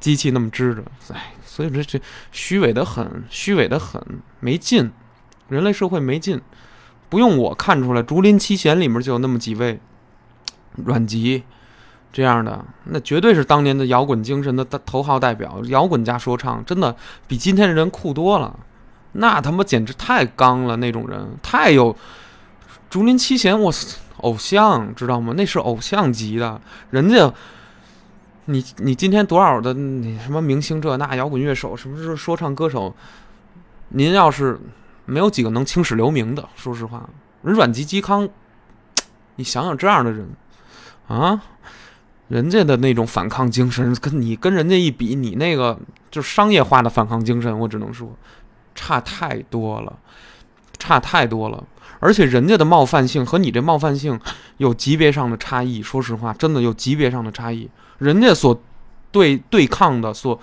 机器那么支着，哎，所以说这虚伪的很，虚伪的很，没劲，人类社会没劲，不用我看出来，《竹林七贤》里面就有那么几位阮籍这样的，那绝对是当年的摇滚精神的头号代表，摇滚加说唱，真的比今天的人酷多了，那他妈简直太刚了，那种人太有《竹林七贤》，我偶像知道吗？那是偶像级的，人家。你你今天多少的你什么明星这那摇滚乐手什么是说唱歌手？您要是没有几个能青史留名的，说实话，人阮籍嵇康，你想想这样的人啊，人家的那种反抗精神跟你跟人家一比，你那个就是商业化的反抗精神，我只能说差太多了，差太多了。而且人家的冒犯性和你这冒犯性有级别上的差异，说实话，真的有级别上的差异。人家所对对抗的、所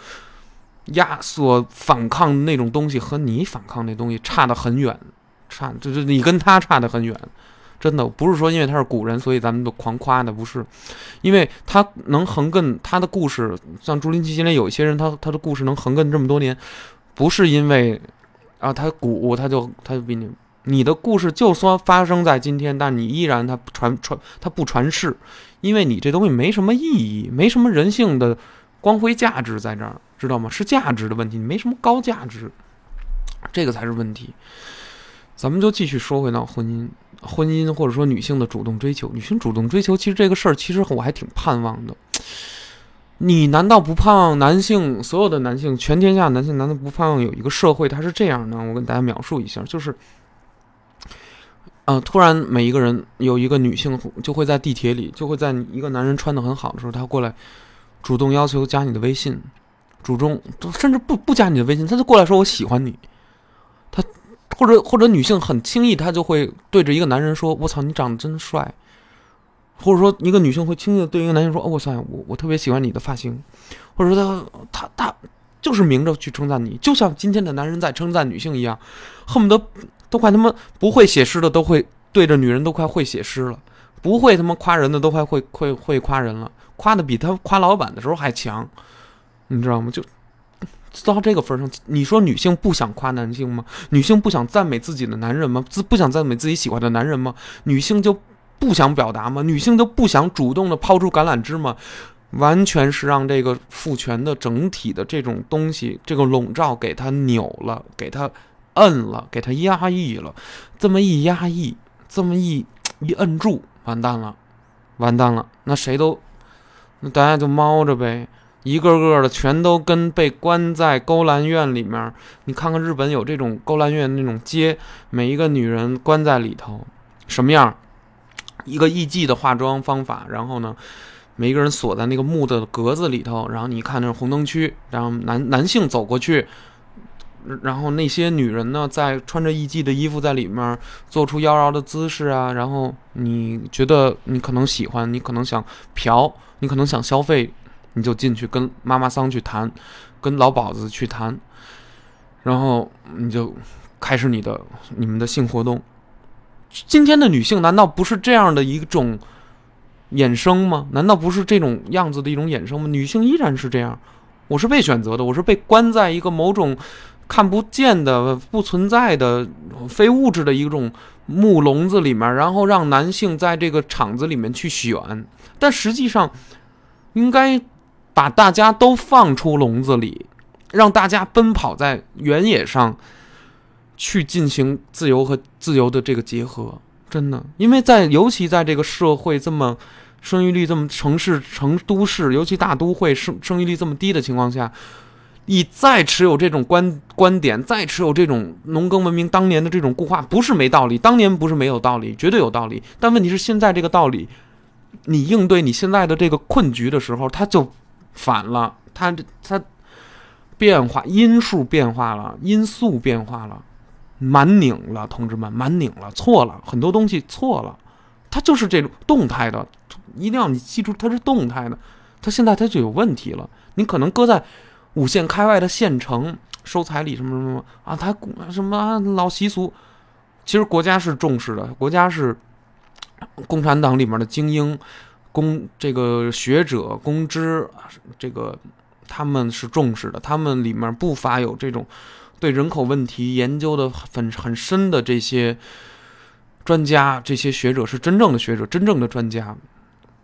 压、所反抗的那种东西，和你反抗那东西差得很远，差就是你跟他差得很远，真的不是说因为他是古人，所以咱们都狂夸的，不是，因为他能横亘他的故事，像竹林七贤里有一些人，他他的故事能横亘这么多年，不是因为啊他古他就他就比你，你的故事就算发生在今天，但你依然他传传他不传世。因为你这东西没什么意义，没什么人性的光辉价值在这儿，知道吗？是价值的问题，你没什么高价值，这个才是问题。咱们就继续说回到婚姻，婚姻或者说女性的主动追求，女性主动追求，其实这个事儿，其实我还挺盼望的。你难道不盼望男性所有的男性，全天下男性难道不盼望有一个社会，它是这样呢？我跟大家描述一下，就是。嗯，突然每一个人有一个女性就会在地铁里，就会在一个男人穿的很好的时候，他过来主动要求加你的微信，主动甚至不不加你的微信，他就过来说我喜欢你。他或者或者女性很轻易，她就会对着一个男人说：“我操，你长得真帅。”或者说一个女性会轻易的对一个男性说：“哦，我操，我我特别喜欢你的发型。”或者说他他他就是明着去称赞你，就像今天的男人在称赞女性一样，恨不得。都快他妈不会写诗的都会对着女人都快会写诗了，不会他妈夸人的都快会会会夸人了，夸的比他夸老板的时候还强，你知道吗？就到这个份上，你说女性不想夸男性吗？女性不想赞美自己的男人吗？自不想赞美自己喜欢的男人吗？女性就不想表达吗？女性就不想主动的抛出橄榄枝吗？完全是让这个父权的整体的这种东西，这个笼罩给他扭了，给他。摁了，给他压抑了，这么一压抑，这么一一摁住，完蛋了，完蛋了。那谁都，那大家就猫着呗，一个个的全都跟被关在勾栏院里面。你看看日本有这种勾栏院那种街，每一个女人关在里头，什么样？一个艺妓的化妆方法，然后呢，每一个人锁在那个木的格子里头，然后你看那红灯区，然后男男性走过去。然后那些女人呢，在穿着艺妓的衣服在里面做出妖娆的姿势啊，然后你觉得你可能喜欢，你可能想嫖，你可能想消费，你就进去跟妈妈桑去谈，跟老鸨子去谈，然后你就开始你的你们的性活动。今天的女性难道不是这样的一种衍生吗？难道不是这种样子的一种衍生吗？女性依然是这样。我是被选择的，我是被关在一个某种看不见的、不存在的、非物质的一种木笼子里面，然后让男性在这个场子里面去选，但实际上应该把大家都放出笼子里，让大家奔跑在原野上，去进行自由和自由的这个结合。真的，因为在尤其在这个社会这么生育率这么城市成都市，尤其大都会生生育率这么低的情况下，你再持有这种观观点，再持有这种农耕文明当年的这种固化，不是没道理，当年不是没有道理，绝对有道理。但问题是现在这个道理，你应对你现在的这个困局的时候，它就反了，它它变化因数变化了，因素变化了。蛮拧了，同志们，蛮拧了，错了很多东西，错了，它就是这种动态的，一定要你记住，它是动态的，它现在它就有问题了。你可能搁在五线开外的县城收彩礼什么什么啊，他什么老习俗，其实国家是重视的，国家是共产党里面的精英公这个学者公知，这个他们是重视的，他们里面不乏有这种。对人口问题研究的很很深的这些专家、这些学者是真正的学者、真正的专家，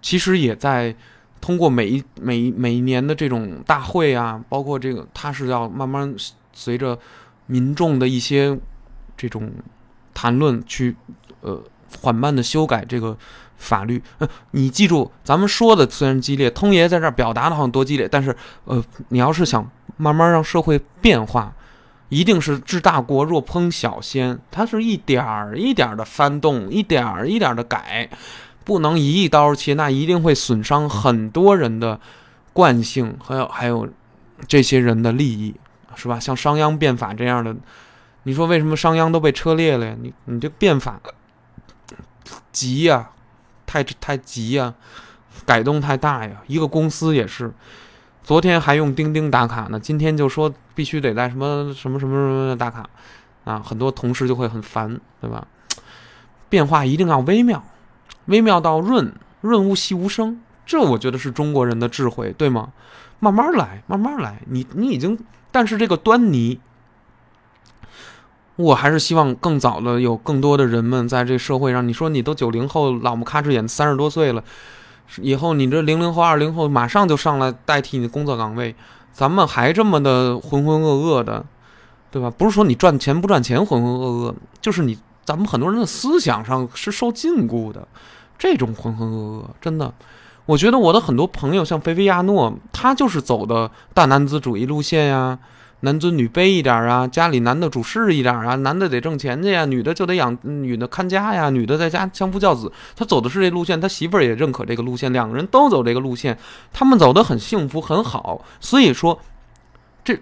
其实也在通过每一每每一年的这种大会啊，包括这个，他是要慢慢随着民众的一些这种谈论去呃缓慢的修改这个法律。你记住，咱们说的虽然激烈，通爷在这儿表达的好像多激烈，但是呃，你要是想慢慢让社会变化。一定是治大国若烹小鲜，它是一点儿一点儿的翻动，一点儿一点儿的改，不能一刀切，那一定会损伤很多人的惯性，还有还有这些人的利益，是吧？像商鞅变法这样的，你说为什么商鞅都被车裂了呀？你你这变法急呀，太太急呀，改动太大呀，一个公司也是。昨天还用钉钉打卡呢，今天就说必须得在什么什么什么什么打卡，啊，很多同事就会很烦，对吧？变化一定要微妙，微妙到润润物细无声，这我觉得是中国人的智慧，对吗？慢慢来，慢慢来，你你已经，但是这个端倪，我还是希望更早的有更多的人们在这社会上。你说你都九零后，老么咔哧眼，三十多岁了。以后你这零零后、二零后马上就上来代替你的工作岗位，咱们还这么的浑浑噩噩的，对吧？不是说你赚钱不赚钱浑浑噩噩，就是你咱们很多人的思想上是受禁锢的，这种浑浑噩噩，真的，我觉得我的很多朋友像菲菲亚诺，他就是走的大男子主义路线呀。男尊女卑一点啊，家里男的主事一点啊，男的得挣钱去呀，女的就得养，女的看家呀，女的在家相夫教子。他走的是这路线，他媳妇儿也认可这个路线，两个人都走这个路线，他们走的很幸福很好。所以说，这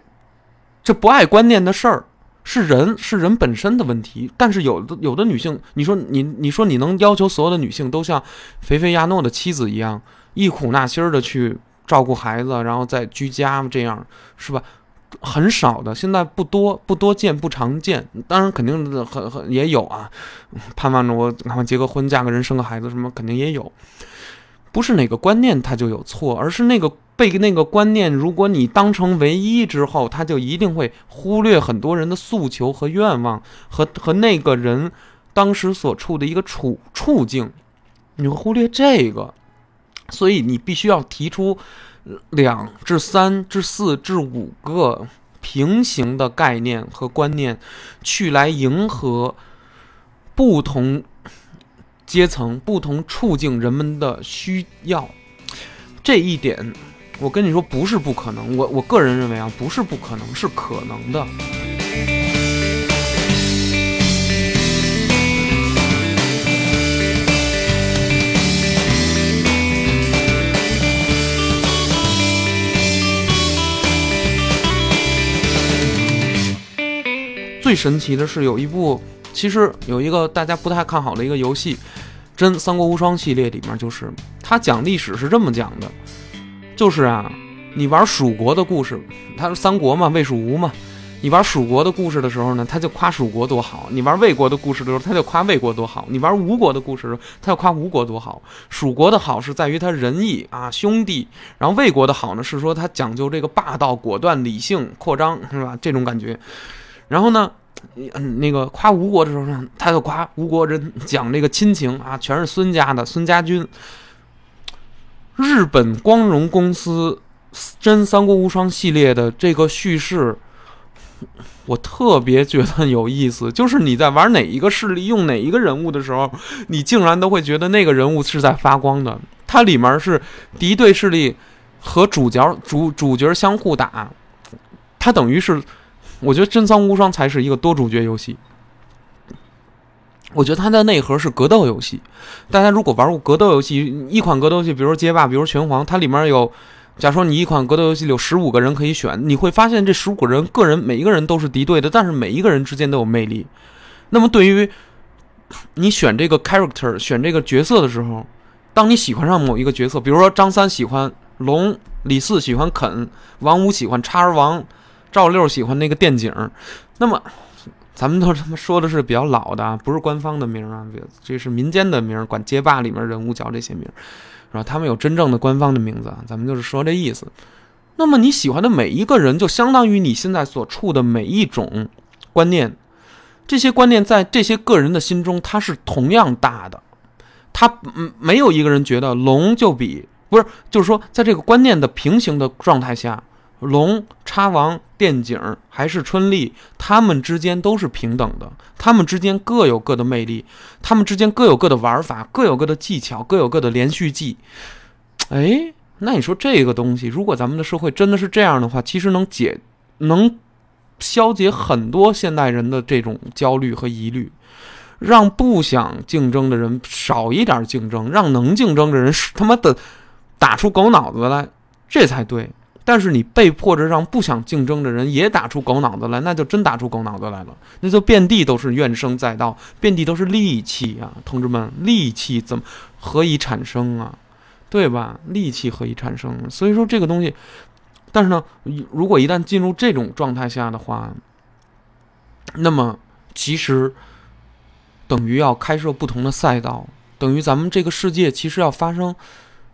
这不爱观念的事儿是人是人本身的问题。但是有的有的女性，你说你你说你能要求所有的女性都像菲菲亚诺的妻子一样，忆苦纳辛的去照顾孩子，然后再居家这样是吧？很少的，现在不多，不多见，不常见。当然，肯定很很也有啊，盼望着我赶快结个婚，嫁个人，生个孩子，什么肯定也有。不是哪个观念它就有错，而是那个被那个观念，如果你当成唯一之后，他就一定会忽略很多人的诉求和愿望，和和那个人当时所处的一个处处境，你会忽略这个，所以你必须要提出。两至三至四至五个平行的概念和观念，去来迎合不同阶层、不同处境人们的需要。这一点，我跟你说不是不可能。我我个人认为啊，不是不可能，是可能的。最神奇的是，有一部其实有一个大家不太看好的一个游戏，《真三国无双》系列里面，就是他讲历史是这么讲的，就是啊，你玩蜀国的故事，他是三国嘛，魏蜀吴嘛，你玩蜀国的故事的时候呢，他就夸蜀国多好；你玩魏国的故事的时候，他就夸魏国多好；你玩吴国的故事的时候，他就夸吴国多好。蜀国的好是在于他仁义啊，兄弟；然后魏国的好呢，是说他讲究这个霸道、果断、理性、扩张，是吧？这种感觉。然后呢，嗯，那个夸吴国的时候呢，他就夸吴国人讲这个亲情啊，全是孙家的孙家军。日本光荣公司《真三国无双》系列的这个叙事。我特别觉得有意思，就是你在玩哪一个势力用哪一个人物的时候，你竟然都会觉得那个人物是在发光的。它里面是敌对势力和主角主主角相互打，它等于是，我觉得《真三国无双》才是一个多主角游戏。我觉得它的内核是格斗游戏。大家如果玩过格斗游戏，一款格斗游戏，比如街霸，比如拳皇，它里面有。假如说你一款格斗游戏有十五个人可以选，你会发现这十五个人个人每一个人都是敌对的，但是每一个人之间都有魅力。那么对于你选这个 character 选这个角色的时候，当你喜欢上某一个角色，比如说张三喜欢龙，李四喜欢肯，王五喜欢叉儿王，赵六喜欢那个电警，那么咱们都他妈说的是比较老的，不是官方的名啊，这是民间的名，管街霸里面人物叫这些名。是吧？他们有真正的官方的名字，咱们就是说这意思。那么你喜欢的每一个人，就相当于你现在所处的每一种观念。这些观念在这些个人的心中，它是同样大的。他嗯，没有一个人觉得龙就比不是，就是说，在这个观念的平行的状态下。龙、叉王、电警还是春丽，他们之间都是平等的，他们之间各有各的魅力，他们之间各有各的玩法，各有各的技巧，各有各的连续技。哎，那你说这个东西，如果咱们的社会真的是这样的话，其实能解，能消解很多现代人的这种焦虑和疑虑，让不想竞争的人少一点竞争，让能竞争的人他妈的打出狗脑子来，这才对。但是你被迫着让不想竞争的人也打出狗脑子来，那就真打出狗脑子来了，那就遍地都是怨声载道，遍地都是戾气啊！同志们，戾气怎么何以产生啊？对吧？戾气何以产生？所以说这个东西，但是呢，如果一旦进入这种状态下的话，那么其实等于要开设不同的赛道，等于咱们这个世界其实要发生。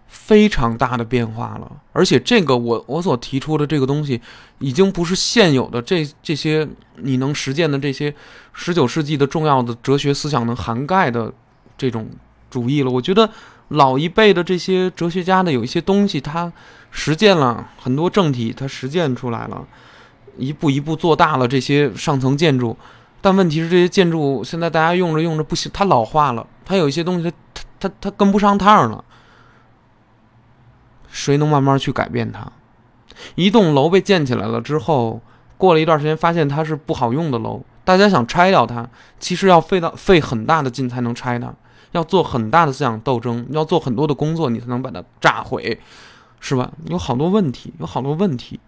非常大的变化了，而且这个我我所提出的这个东西，已经不是现有的这这些你能实践的这些十九世纪的重要的哲学思想能涵盖的这种主义了。我觉得老一辈的这些哲学家的有一些东西，他实践了很多政体，他实践出来了，一步一步做大了这些上层建筑。但问题是，这些建筑现在大家用着用着不行，它老化了，它有一些东西它它它它跟不上趟了。谁能慢慢去改变它？一栋楼被建起来了之后，过了一段时间，发现它是不好用的楼，大家想拆掉它，其实要费到费很大的劲才能拆它，要做很大的思想斗争，要做很多的工作，你才能把它炸毁，是吧？有好多问题，有好多问题。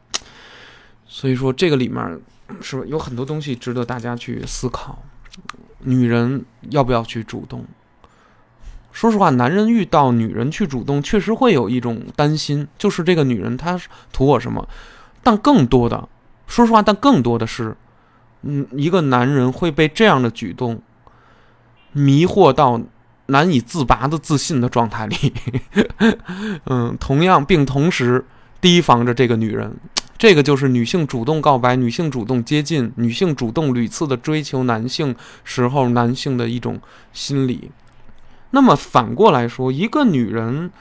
所以说，这个里面是吧，有很多东西值得大家去思考。女人要不要去主动？说实话，男人遇到女人去主动，确实会有一种担心，就是这个女人她图我什么？但更多的，说实话，但更多的是，嗯，一个男人会被这样的举动迷惑到难以自拔的自信的状态里，嗯，同样并同时提防着这个女人，这个就是女性主动告白、女性主动接近、女性主动屡次的追求男性时候男性的一种心理。那么反过来说，一个女人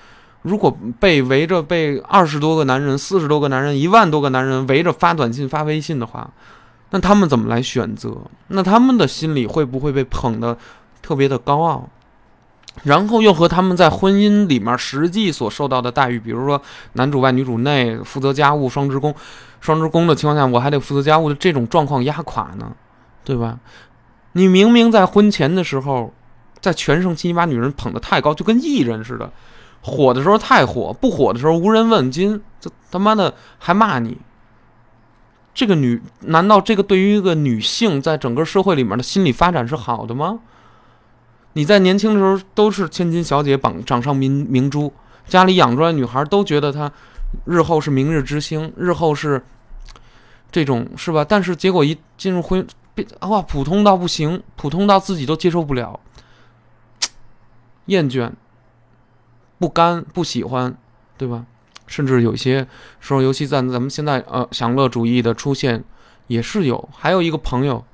如果被围着被二十多个男人、四十多个男人、一万多个男人围着发短信、发微信的话，那他们怎么来选择？那他们的心里会不会被捧得特别的高傲？然后又和他们在婚姻里面实际所受到的待遇，比如说男主外女主内、负责家务、双职工、双职工的情况下，我还得负责家务的这种状况压垮呢？对吧？你明明在婚前的时候。在全盛期，你把女人捧得太高，就跟艺人似的，火的时候太火，不火的时候无人问津，这他妈的还骂你。这个女，难道这个对于一个女性在整个社会里面的心理发展是好的吗？你在年轻的时候都是千金小姐，榜掌上明明珠，家里养出来女孩都觉得她日后是明日之星，日后是这种是吧？但是结果一进入婚变哇，普通到不行，普通到自己都接受不了，厌倦、不甘、不喜欢，对吧？甚至有些时候，尤其在咱们现在呃享乐主义的出现，也是有。还有一个朋友，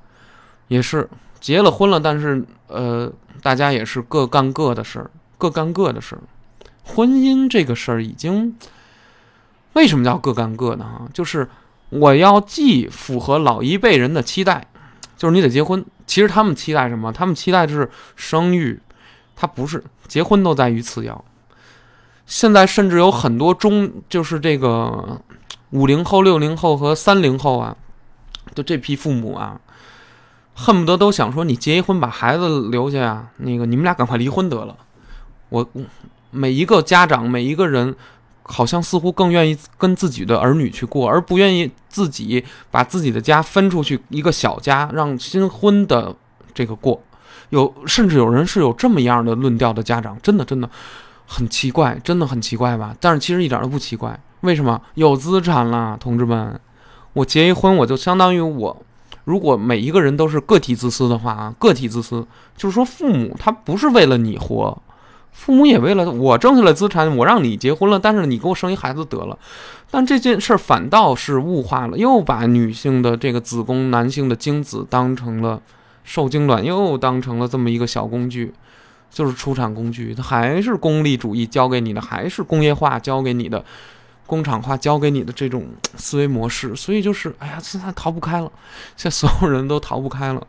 也是结了婚了，但是呃，大家也是各干各的事儿，各干各的事儿。婚姻这个事儿已经，为什么叫各干各的哈？就是我要既符合老一辈人的期待，就是你得结婚。其实他们期待什么？他们期待的是生育，他不是结婚都在于次要。现在甚至有很多中，就是这个五零后、六零后和三零后啊，就这批父母啊，恨不得都想说：你结一婚把孩子留下呀，那个你们俩赶快离婚得了。我每一个家长，每一个人，好像似乎更愿意跟自己的儿女去过，而不愿意自己把自己的家分出去一个小家，让新婚的这个过。有甚至有人是有这么样的论调的家长，真的真的。很奇怪，真的很奇怪吧？但是其实一点都不奇怪。为什么有资产了，同志们？我结一婚，我就相当于我，如果每一个人都是个体自私的话啊，个体自私，就是说父母他不是为了你活，父母也为了我挣下来资产，我让你结婚了，但是你给我生一孩子得了。但这件事儿反倒是物化了，又把女性的这个子宫、男性的精子当成了受精卵，又当成了这么一个小工具。就是出产工具，它还是功利主义教给你的，还是工业化教给你的，工厂化教给你的这种思维模式。所以就是，哎呀，现在逃不开了，现在所有人都逃不开了。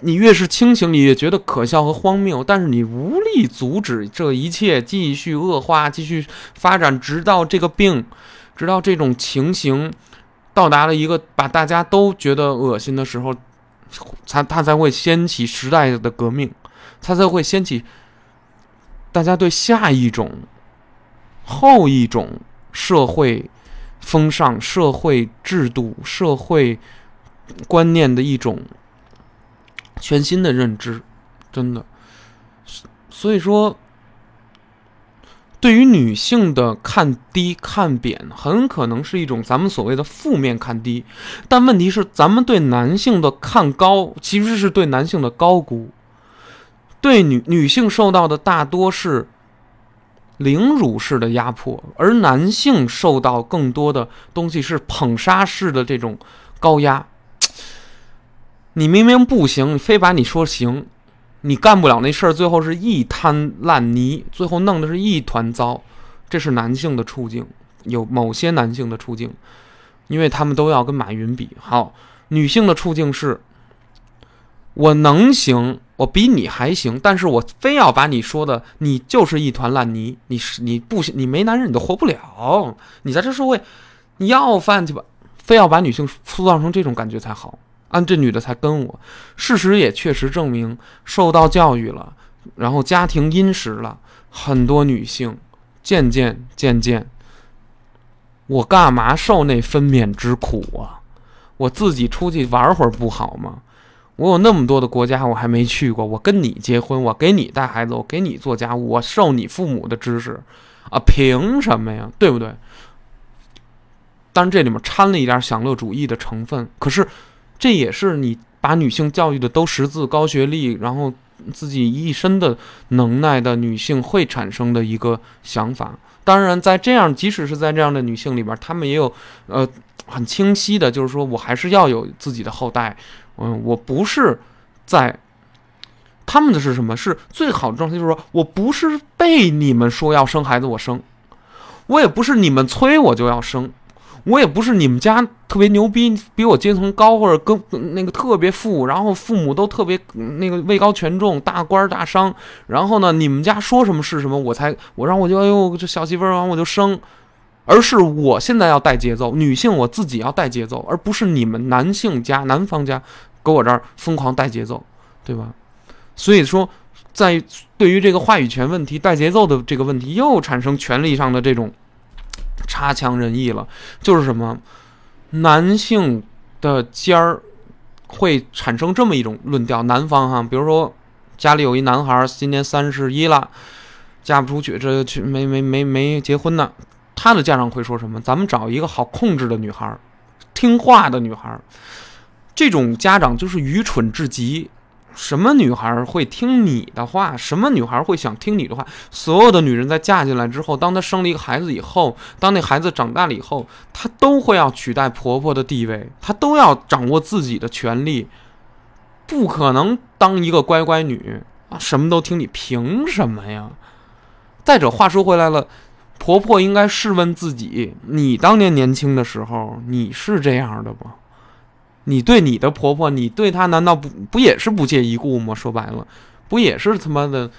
你越是清醒，你越觉得可笑和荒谬，但是你无力阻止这一切继续恶化、继续发展，直到这个病，直到这种情形到达了一个把大家都觉得恶心的时候，才它才会掀起时代的革命。它才会掀起大家对下一种、后一种社会风尚、社会制度、社会观念的一种全新的认知，真的。所以说，对于女性的看低、看扁，很可能是一种咱们所谓的负面看低。但问题是，咱们对男性的看高，其实是对男性的高估。对女女性受到的大多是凌辱式的压迫，而男性受到更多的东西是捧杀式的这种高压。你明明不行，非把你说行，你干不了那事儿，最后是一滩烂泥，最后弄的是一团糟。这是男性的处境，有某些男性的处境，因为他们都要跟马云比。好，女性的处境是。我能行，我比你还行，但是我非要把你说的，你就是一团烂泥，你是你不行，你没男人你都活不了，你在这社会，你要饭去吧，非要把女性塑造成这种感觉才好，啊，这女的才跟我。事实也确实证明，受到教育了，然后家庭殷实了，很多女性渐渐渐渐，我干嘛受那分娩之苦啊？我自己出去玩会儿不好吗？我有那么多的国家，我还没去过。我跟你结婚，我给你带孩子，我给你做家务，我受你父母的指使，啊，凭什么呀？对不对？当然，这里面掺了一点享乐主义的成分。可是，这也是你把女性教育的都识字、高学历，然后自己一身的能耐的女性会产生的一个想法。当然，在这样，即使是在这样的女性里边，她们也有呃很清晰的，就是说我还是要有自己的后代。嗯，我不是在他们的是什么？是最好的状态，就是说我不是被你们说要生孩子我生，我也不是你们催我就要生，我也不是你们家特别牛逼，比我阶层高或者跟那个特别富，然后父母都特别那个位高权重、大官大商，然后呢，你们家说什么是什么，我才我让我就哎呦这小媳妇儿完我就生。而是我现在要带节奏，女性我自己要带节奏，而不是你们男性家、男方家搁我这儿疯狂带节奏，对吧？所以说，在对于这个话语权问题、带节奏的这个问题，又产生权力上的这种差强人意了。就是什么，男性的尖儿会产生这么一种论调：男方哈，比如说家里有一男孩，今年三十一了，嫁不出去，这去没没没没结婚呢。他的家长会说什么？咱们找一个好控制的女孩，听话的女孩。这种家长就是愚蠢至极。什么女孩会听你的话？什么女孩会想听你的话？所有的女人在嫁进来之后，当她生了一个孩子以后，当那孩子长大了以后，她都会要取代婆婆的地位，她都要掌握自己的权利，不可能当一个乖乖女啊，什么都听你，凭什么呀？再者，话说回来了，婆婆应该试问自己：你当年年轻的时候，你是这样的吗？你对你的婆婆，你对她难道不不也是不屑一顾吗？说白了，不也是他妈的，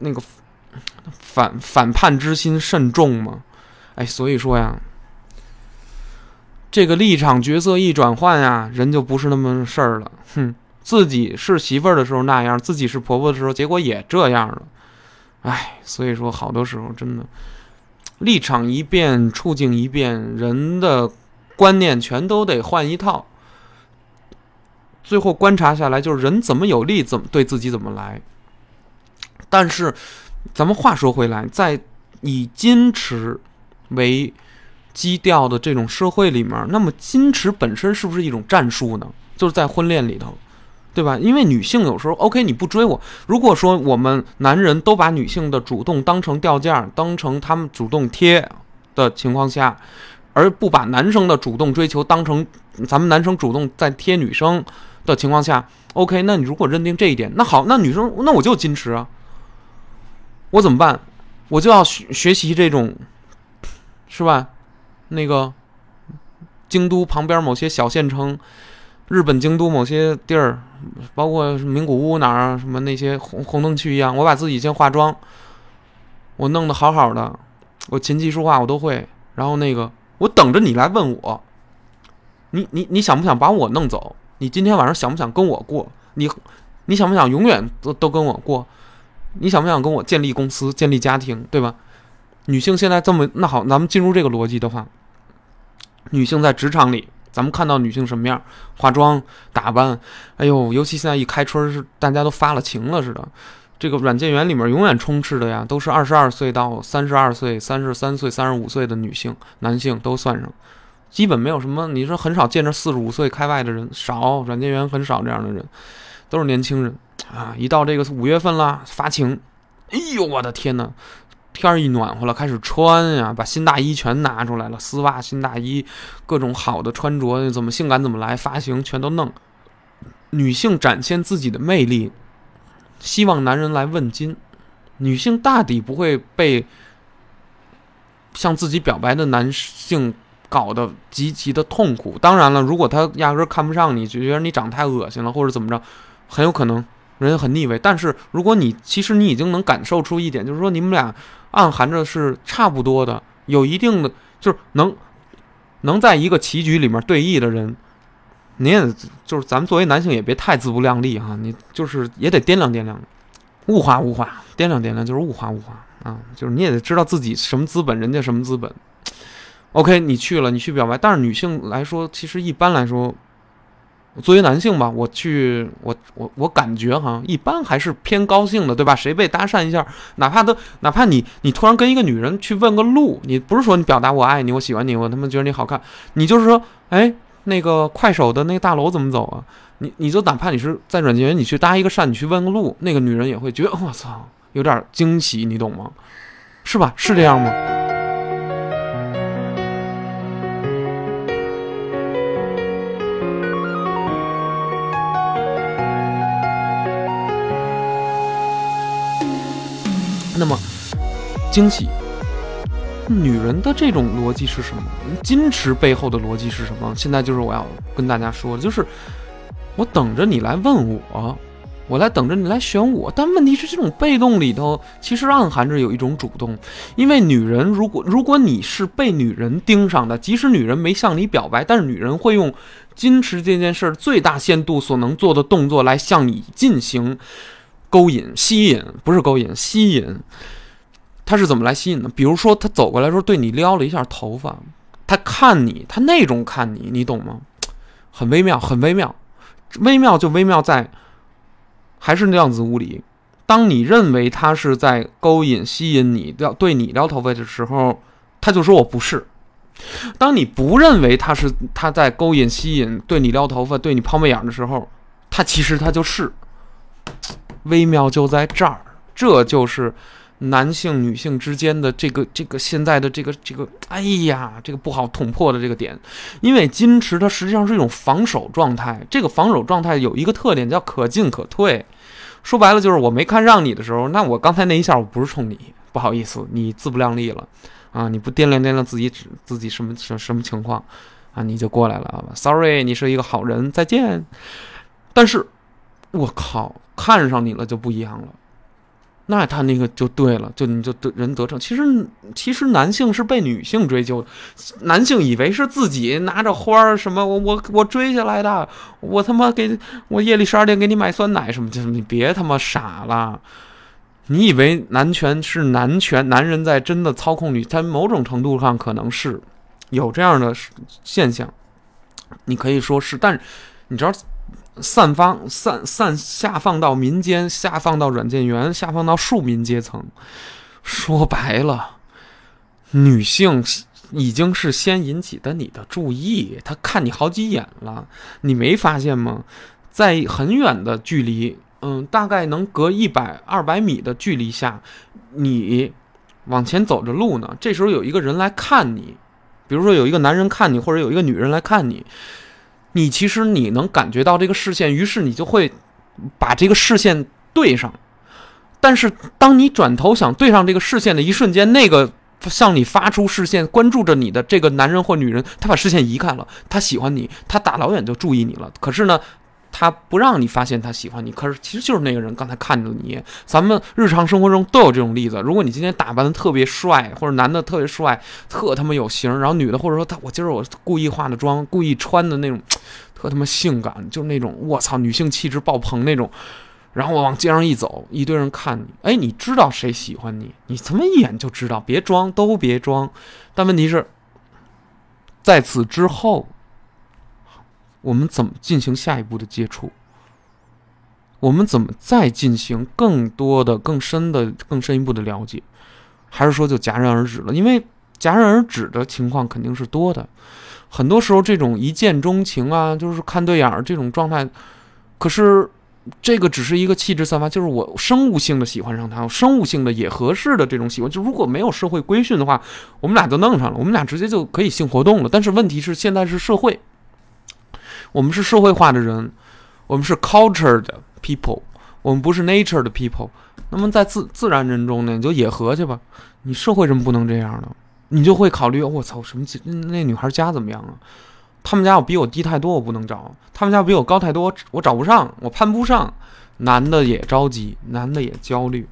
那个反反叛之心甚重吗？哎，所以说呀，这个立场角色一转换呀，人就不是那么事儿了。哼，自己是媳妇儿的时候那样，自己是婆婆的时候，结果也这样了。哎，所以说好多时候真的，立场一变，处境一变，人的。观念全都得换一套，最后观察下来就是人怎么有利，怎么对自己怎么来。但是，咱们话说回来，在以矜持为基调的这种社会里面，那么矜持本身是不是一种战术呢？就是在婚恋里头，对吧？因为女性有时候，OK，你不追我，如果说我们男人都把女性的主动当成掉价，当成他们主动贴的情况下。而不把男生的主动追求当成咱们男生主动在贴女生的情况下，OK，那你如果认定这一点，那好，那女生那我就矜持啊，我怎么办？我就要学学习这种，是吧？那个京都旁边某些小县城，日本京都某些地儿，包括名古屋哪儿什么那些红红灯区一样，我把自己先化妆，我弄得好好的，我琴棋书画我都会，然后那个。我等着你来问我，你你你想不想把我弄走？你今天晚上想不想跟我过？你你想不想永远都都跟我过？你想不想跟我建立公司、建立家庭，对吧？女性现在这么那好，咱们进入这个逻辑的话，女性在职场里，咱们看到女性什么样？化妆打扮，哎呦，尤其现在一开春是大家都发了情了似的。这个软件园里面永远充斥的呀，都是二十二岁到三十二岁、三十三岁、三十五岁的女性、男性都算上，基本没有什么。你说很少见着四十五岁开外的人，少软件园很少这样的人，都是年轻人啊！一到这个五月份了，发情，哎呦我的天哪！天儿一暖和了，开始穿呀，把新大衣全拿出来了，丝袜、新大衣，各种好的穿着，怎么性感怎么来，发型全都弄。女性展现自己的魅力。希望男人来问津，女性大抵不会被向自己表白的男性搞得极其的痛苦。当然了，如果他压根看不上你，就觉得你长太恶心了，或者怎么着，很有可能人很腻味。但是如果你其实你已经能感受出一点，就是说你们俩暗含着是差不多的，有一定的就是能能在一个棋局里面对弈的人。你也就是咱们作为男性也别太自不量力哈，你就是也得掂量掂量，物化物化，掂量掂量就是物化物化啊，就是你也得知道自己什么资本，人家什么资本。OK，你去了，你去表白，但是女性来说，其实一般来说，作为男性吧，我去，我我我感觉哈，一般还是偏高兴的，对吧？谁被搭讪一下，哪怕都哪怕你你突然跟一个女人去问个路，你不是说你表达我爱你，我喜欢你，我他妈觉得你好看，你就是说，哎。那个快手的那个大楼怎么走啊？你你就哪怕你是在软件园，你去搭一个讪，你去问个路，那个女人也会觉得我操，有点惊喜，你懂吗？是吧？是这样吗？那么惊喜。女人的这种逻辑是什么？矜持背后的逻辑是什么？现在就是我要跟大家说的，就是我等着你来问我，我来等着你来选我。但问题是，这种被动里头其实暗含着有一种主动。因为女人，如果如果你是被女人盯上的，即使女人没向你表白，但是女人会用矜持这件事儿最大限度所能做的动作来向你进行勾引、吸引，不是勾引，吸引。他是怎么来吸引的？比如说，他走过来说对你撩了一下头发，他看你，他那种看你，你懂吗？很微妙，很微妙，微妙就微妙在，还是量子物理。当你认为他是在勾引、吸引你撩对你撩头发的时候，他就说我不是，当你不认为他是他在勾引、吸引、对你撩头发、对你抛媚眼的时候，他其实他就是。微妙就在这儿，这就是男性、女性之间的这个、这个现在的这个、这个，哎呀，这个不好捅破的这个点。因为矜持它实际上是一种防守状态，这个防守状态有一个特点叫可进可退。说白了就是我没看上你的时候，那我刚才那一下我不是冲你，不好意思，你自不量力了啊！你不掂量掂量自己自己什么什什么情况啊？你就过来了，sorry，你是一个好人，再见。但是，我靠！看上你了就不一样了，那他那个就对了，就你就得人得逞。其实其实男性是被女性追求，男性以为是自己拿着花儿什么我我我追下来的，我他妈给我夜里十二点给你买酸奶什么，就你别他妈傻了，你以为男权是男权，男人在真的操控女，在某种程度上可能是有这样的现象，你可以说是，但你知道。散发散散下放到民间，下放到软件园，下放到庶民阶层。说白了，女性已经是先引起的你的注意，她看你好几眼了，你没发现吗？在很远的距离，嗯，大概能隔一百二百米的距离下，你往前走着路呢。这时候有一个人来看你，比如说有一个男人看你，或者有一个女人来看你。你其实你能感觉到这个视线，于是你就会把这个视线对上。但是当你转头想对上这个视线的一瞬间，那个向你发出视线、关注着你的这个男人或女人，他把视线移开了，他喜欢你，他大老远就注意你了。可是呢？他不让你发现他喜欢你，可是其实就是那个人刚才看着你。咱们日常生活中都有这种例子。如果你今天打扮的特别帅，或者男的特别帅，特他妈有型，然后女的或者说他我今儿我故意化的妆，故意穿的那种，特他妈性感，就是那种我操女性气质爆棚那种。然后我往街上一走，一堆人看你，哎，你知道谁喜欢你？你他妈一眼就知道，别装，都别装。但问题是，在此之后。我们怎么进行下一步的接触？我们怎么再进行更多的、更深的、更深一步的了解？还是说就戛然而止了？因为戛然而止的情况肯定是多的。很多时候，这种一见钟情啊，就是看对眼儿这种状态，可是这个只是一个气质散发，就是我生物性的喜欢上他，生物性的也合适的这种喜欢。就如果没有社会规训的话，我们俩就弄上了，我们俩直接就可以性活动了。但是问题是，现在是社会。我们是社会化的人，我们是 culture 的 people，我们不是 nature 的 people。那么在自自然人中呢，你就野合去吧。你社会人不能这样的，你就会考虑：我操，什么？那女孩家怎么样啊？他们家要比我低太多，我不能找；他们家比我高太多，我找不上，我攀不上。男的也着急，男的也焦虑。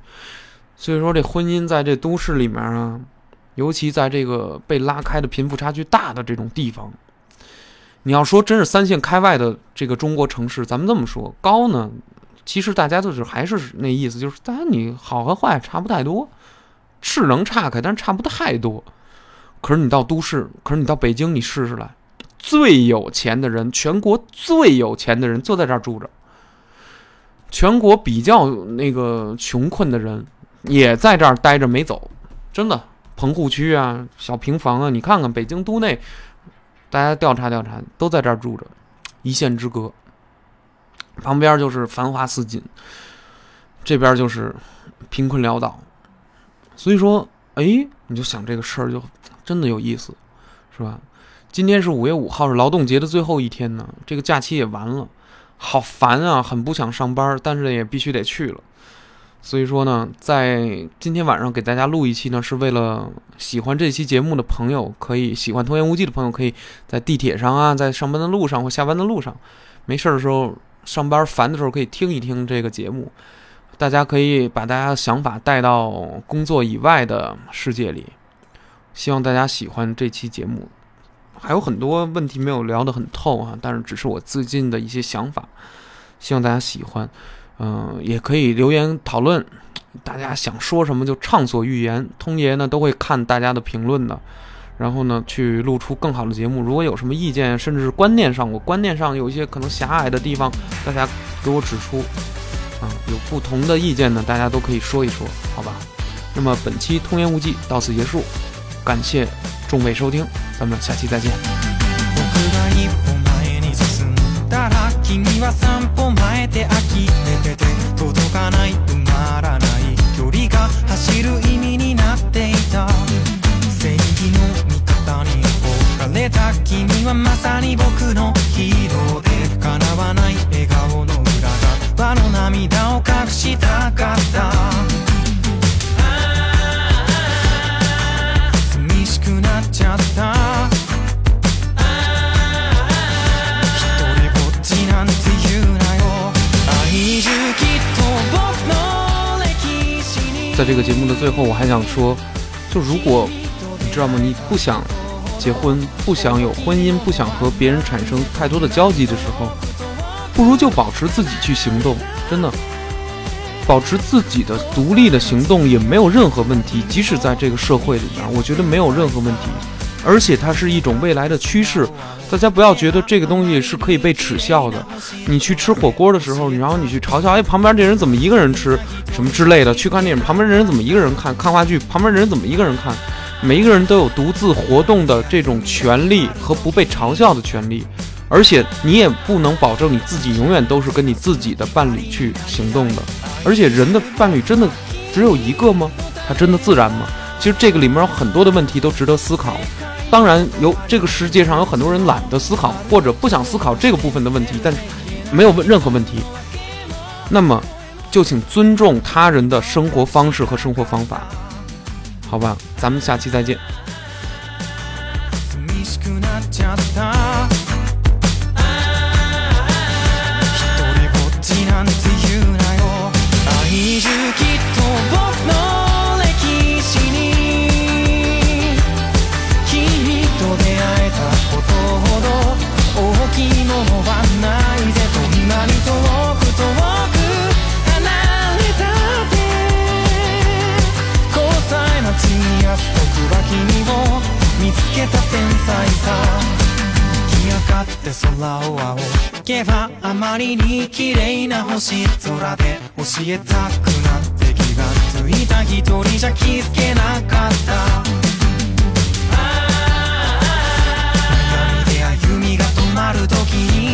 所以说，这婚姻在这都市里面啊，尤其在这个被拉开的贫富差距大的这种地方。你要说真是三线开外的这个中国城市，咱们这么说高呢，其实大家就是还是那意思，就是当然你好和坏差不太多，是能岔开，但是差不太多。可是你到都市，可是你到北京，你试试来，最有钱的人，全国最有钱的人就在这儿住着，全国比较那个穷困的人也在这儿待着没走，真的，棚户区啊，小平房啊，你看看北京都内。大家调查调查，都在这儿住着，一线之隔。旁边就是繁华似锦，这边就是贫困潦倒。所以说，哎，你就想这个事儿就真的有意思，是吧？今天是五月五号，是劳动节的最后一天呢，这个假期也完了，好烦啊，很不想上班，但是也必须得去了。所以说呢，在今天晚上给大家录一期呢，是为了喜欢这期节目的朋友，可以喜欢《童言无忌》的朋友，可以在地铁上啊，在上班的路上或下班的路上，没事的时候，上班烦的时候可以听一听这个节目。大家可以把大家的想法带到工作以外的世界里。希望大家喜欢这期节目，还有很多问题没有聊得很透啊，但是只是我最近的一些想法，希望大家喜欢。嗯，也可以留言讨论，大家想说什么就畅所欲言。通爷呢都会看大家的评论的，然后呢去录出更好的节目。如果有什么意见，甚至是观念上，我观念上有一些可能狭隘的地方，大家给我指出。啊，有不同的意见呢，大家都可以说一说，好吧？那么本期通言无忌到此结束，感谢众位收听。咱们下期再见。は三歩前で呆れてて届かない埋まらない距離が走る意味になっていた。正義の味方に憧れた君はまさに僕のヒーローで叶わない笑顔の裏側の涙を隠したかった。寂しくなっちゃった。在这个节目的最后，我还想说，就如果你知道吗？你不想结婚，不想有婚姻，不想和别人产生太多的交集的时候，不如就保持自己去行动，真的，保持自己的独立的行动也没有任何问题。即使在这个社会里面，我觉得没有任何问题，而且它是一种未来的趋势。大家不要觉得这个东西是可以被耻笑的。你去吃火锅的时候，然后你去嘲笑，哎，旁边这人怎么一个人吃，什么之类的；去看电影，旁边这人怎么一个人看；看话剧，旁边这人怎么一个人看。每一个人都有独自活动的这种权利和不被嘲笑的权利，而且你也不能保证你自己永远都是跟你自己的伴侣去行动的。而且人的伴侣真的只有一个吗？他真的自然吗？其实这个里面有很多的问题都值得思考。当然，有这个世界上有很多人懒得思考或者不想思考这个部分的问题，但是没有问任何问题。那么，就请尊重他人的生活方式和生活方法，好吧？咱们下期再见。けた天才さ。って空を仰けばあまりに綺麗な星空で教えたくなって気がついた一人じゃ気づけなかった。ああ。悩みで歩みが止まる時に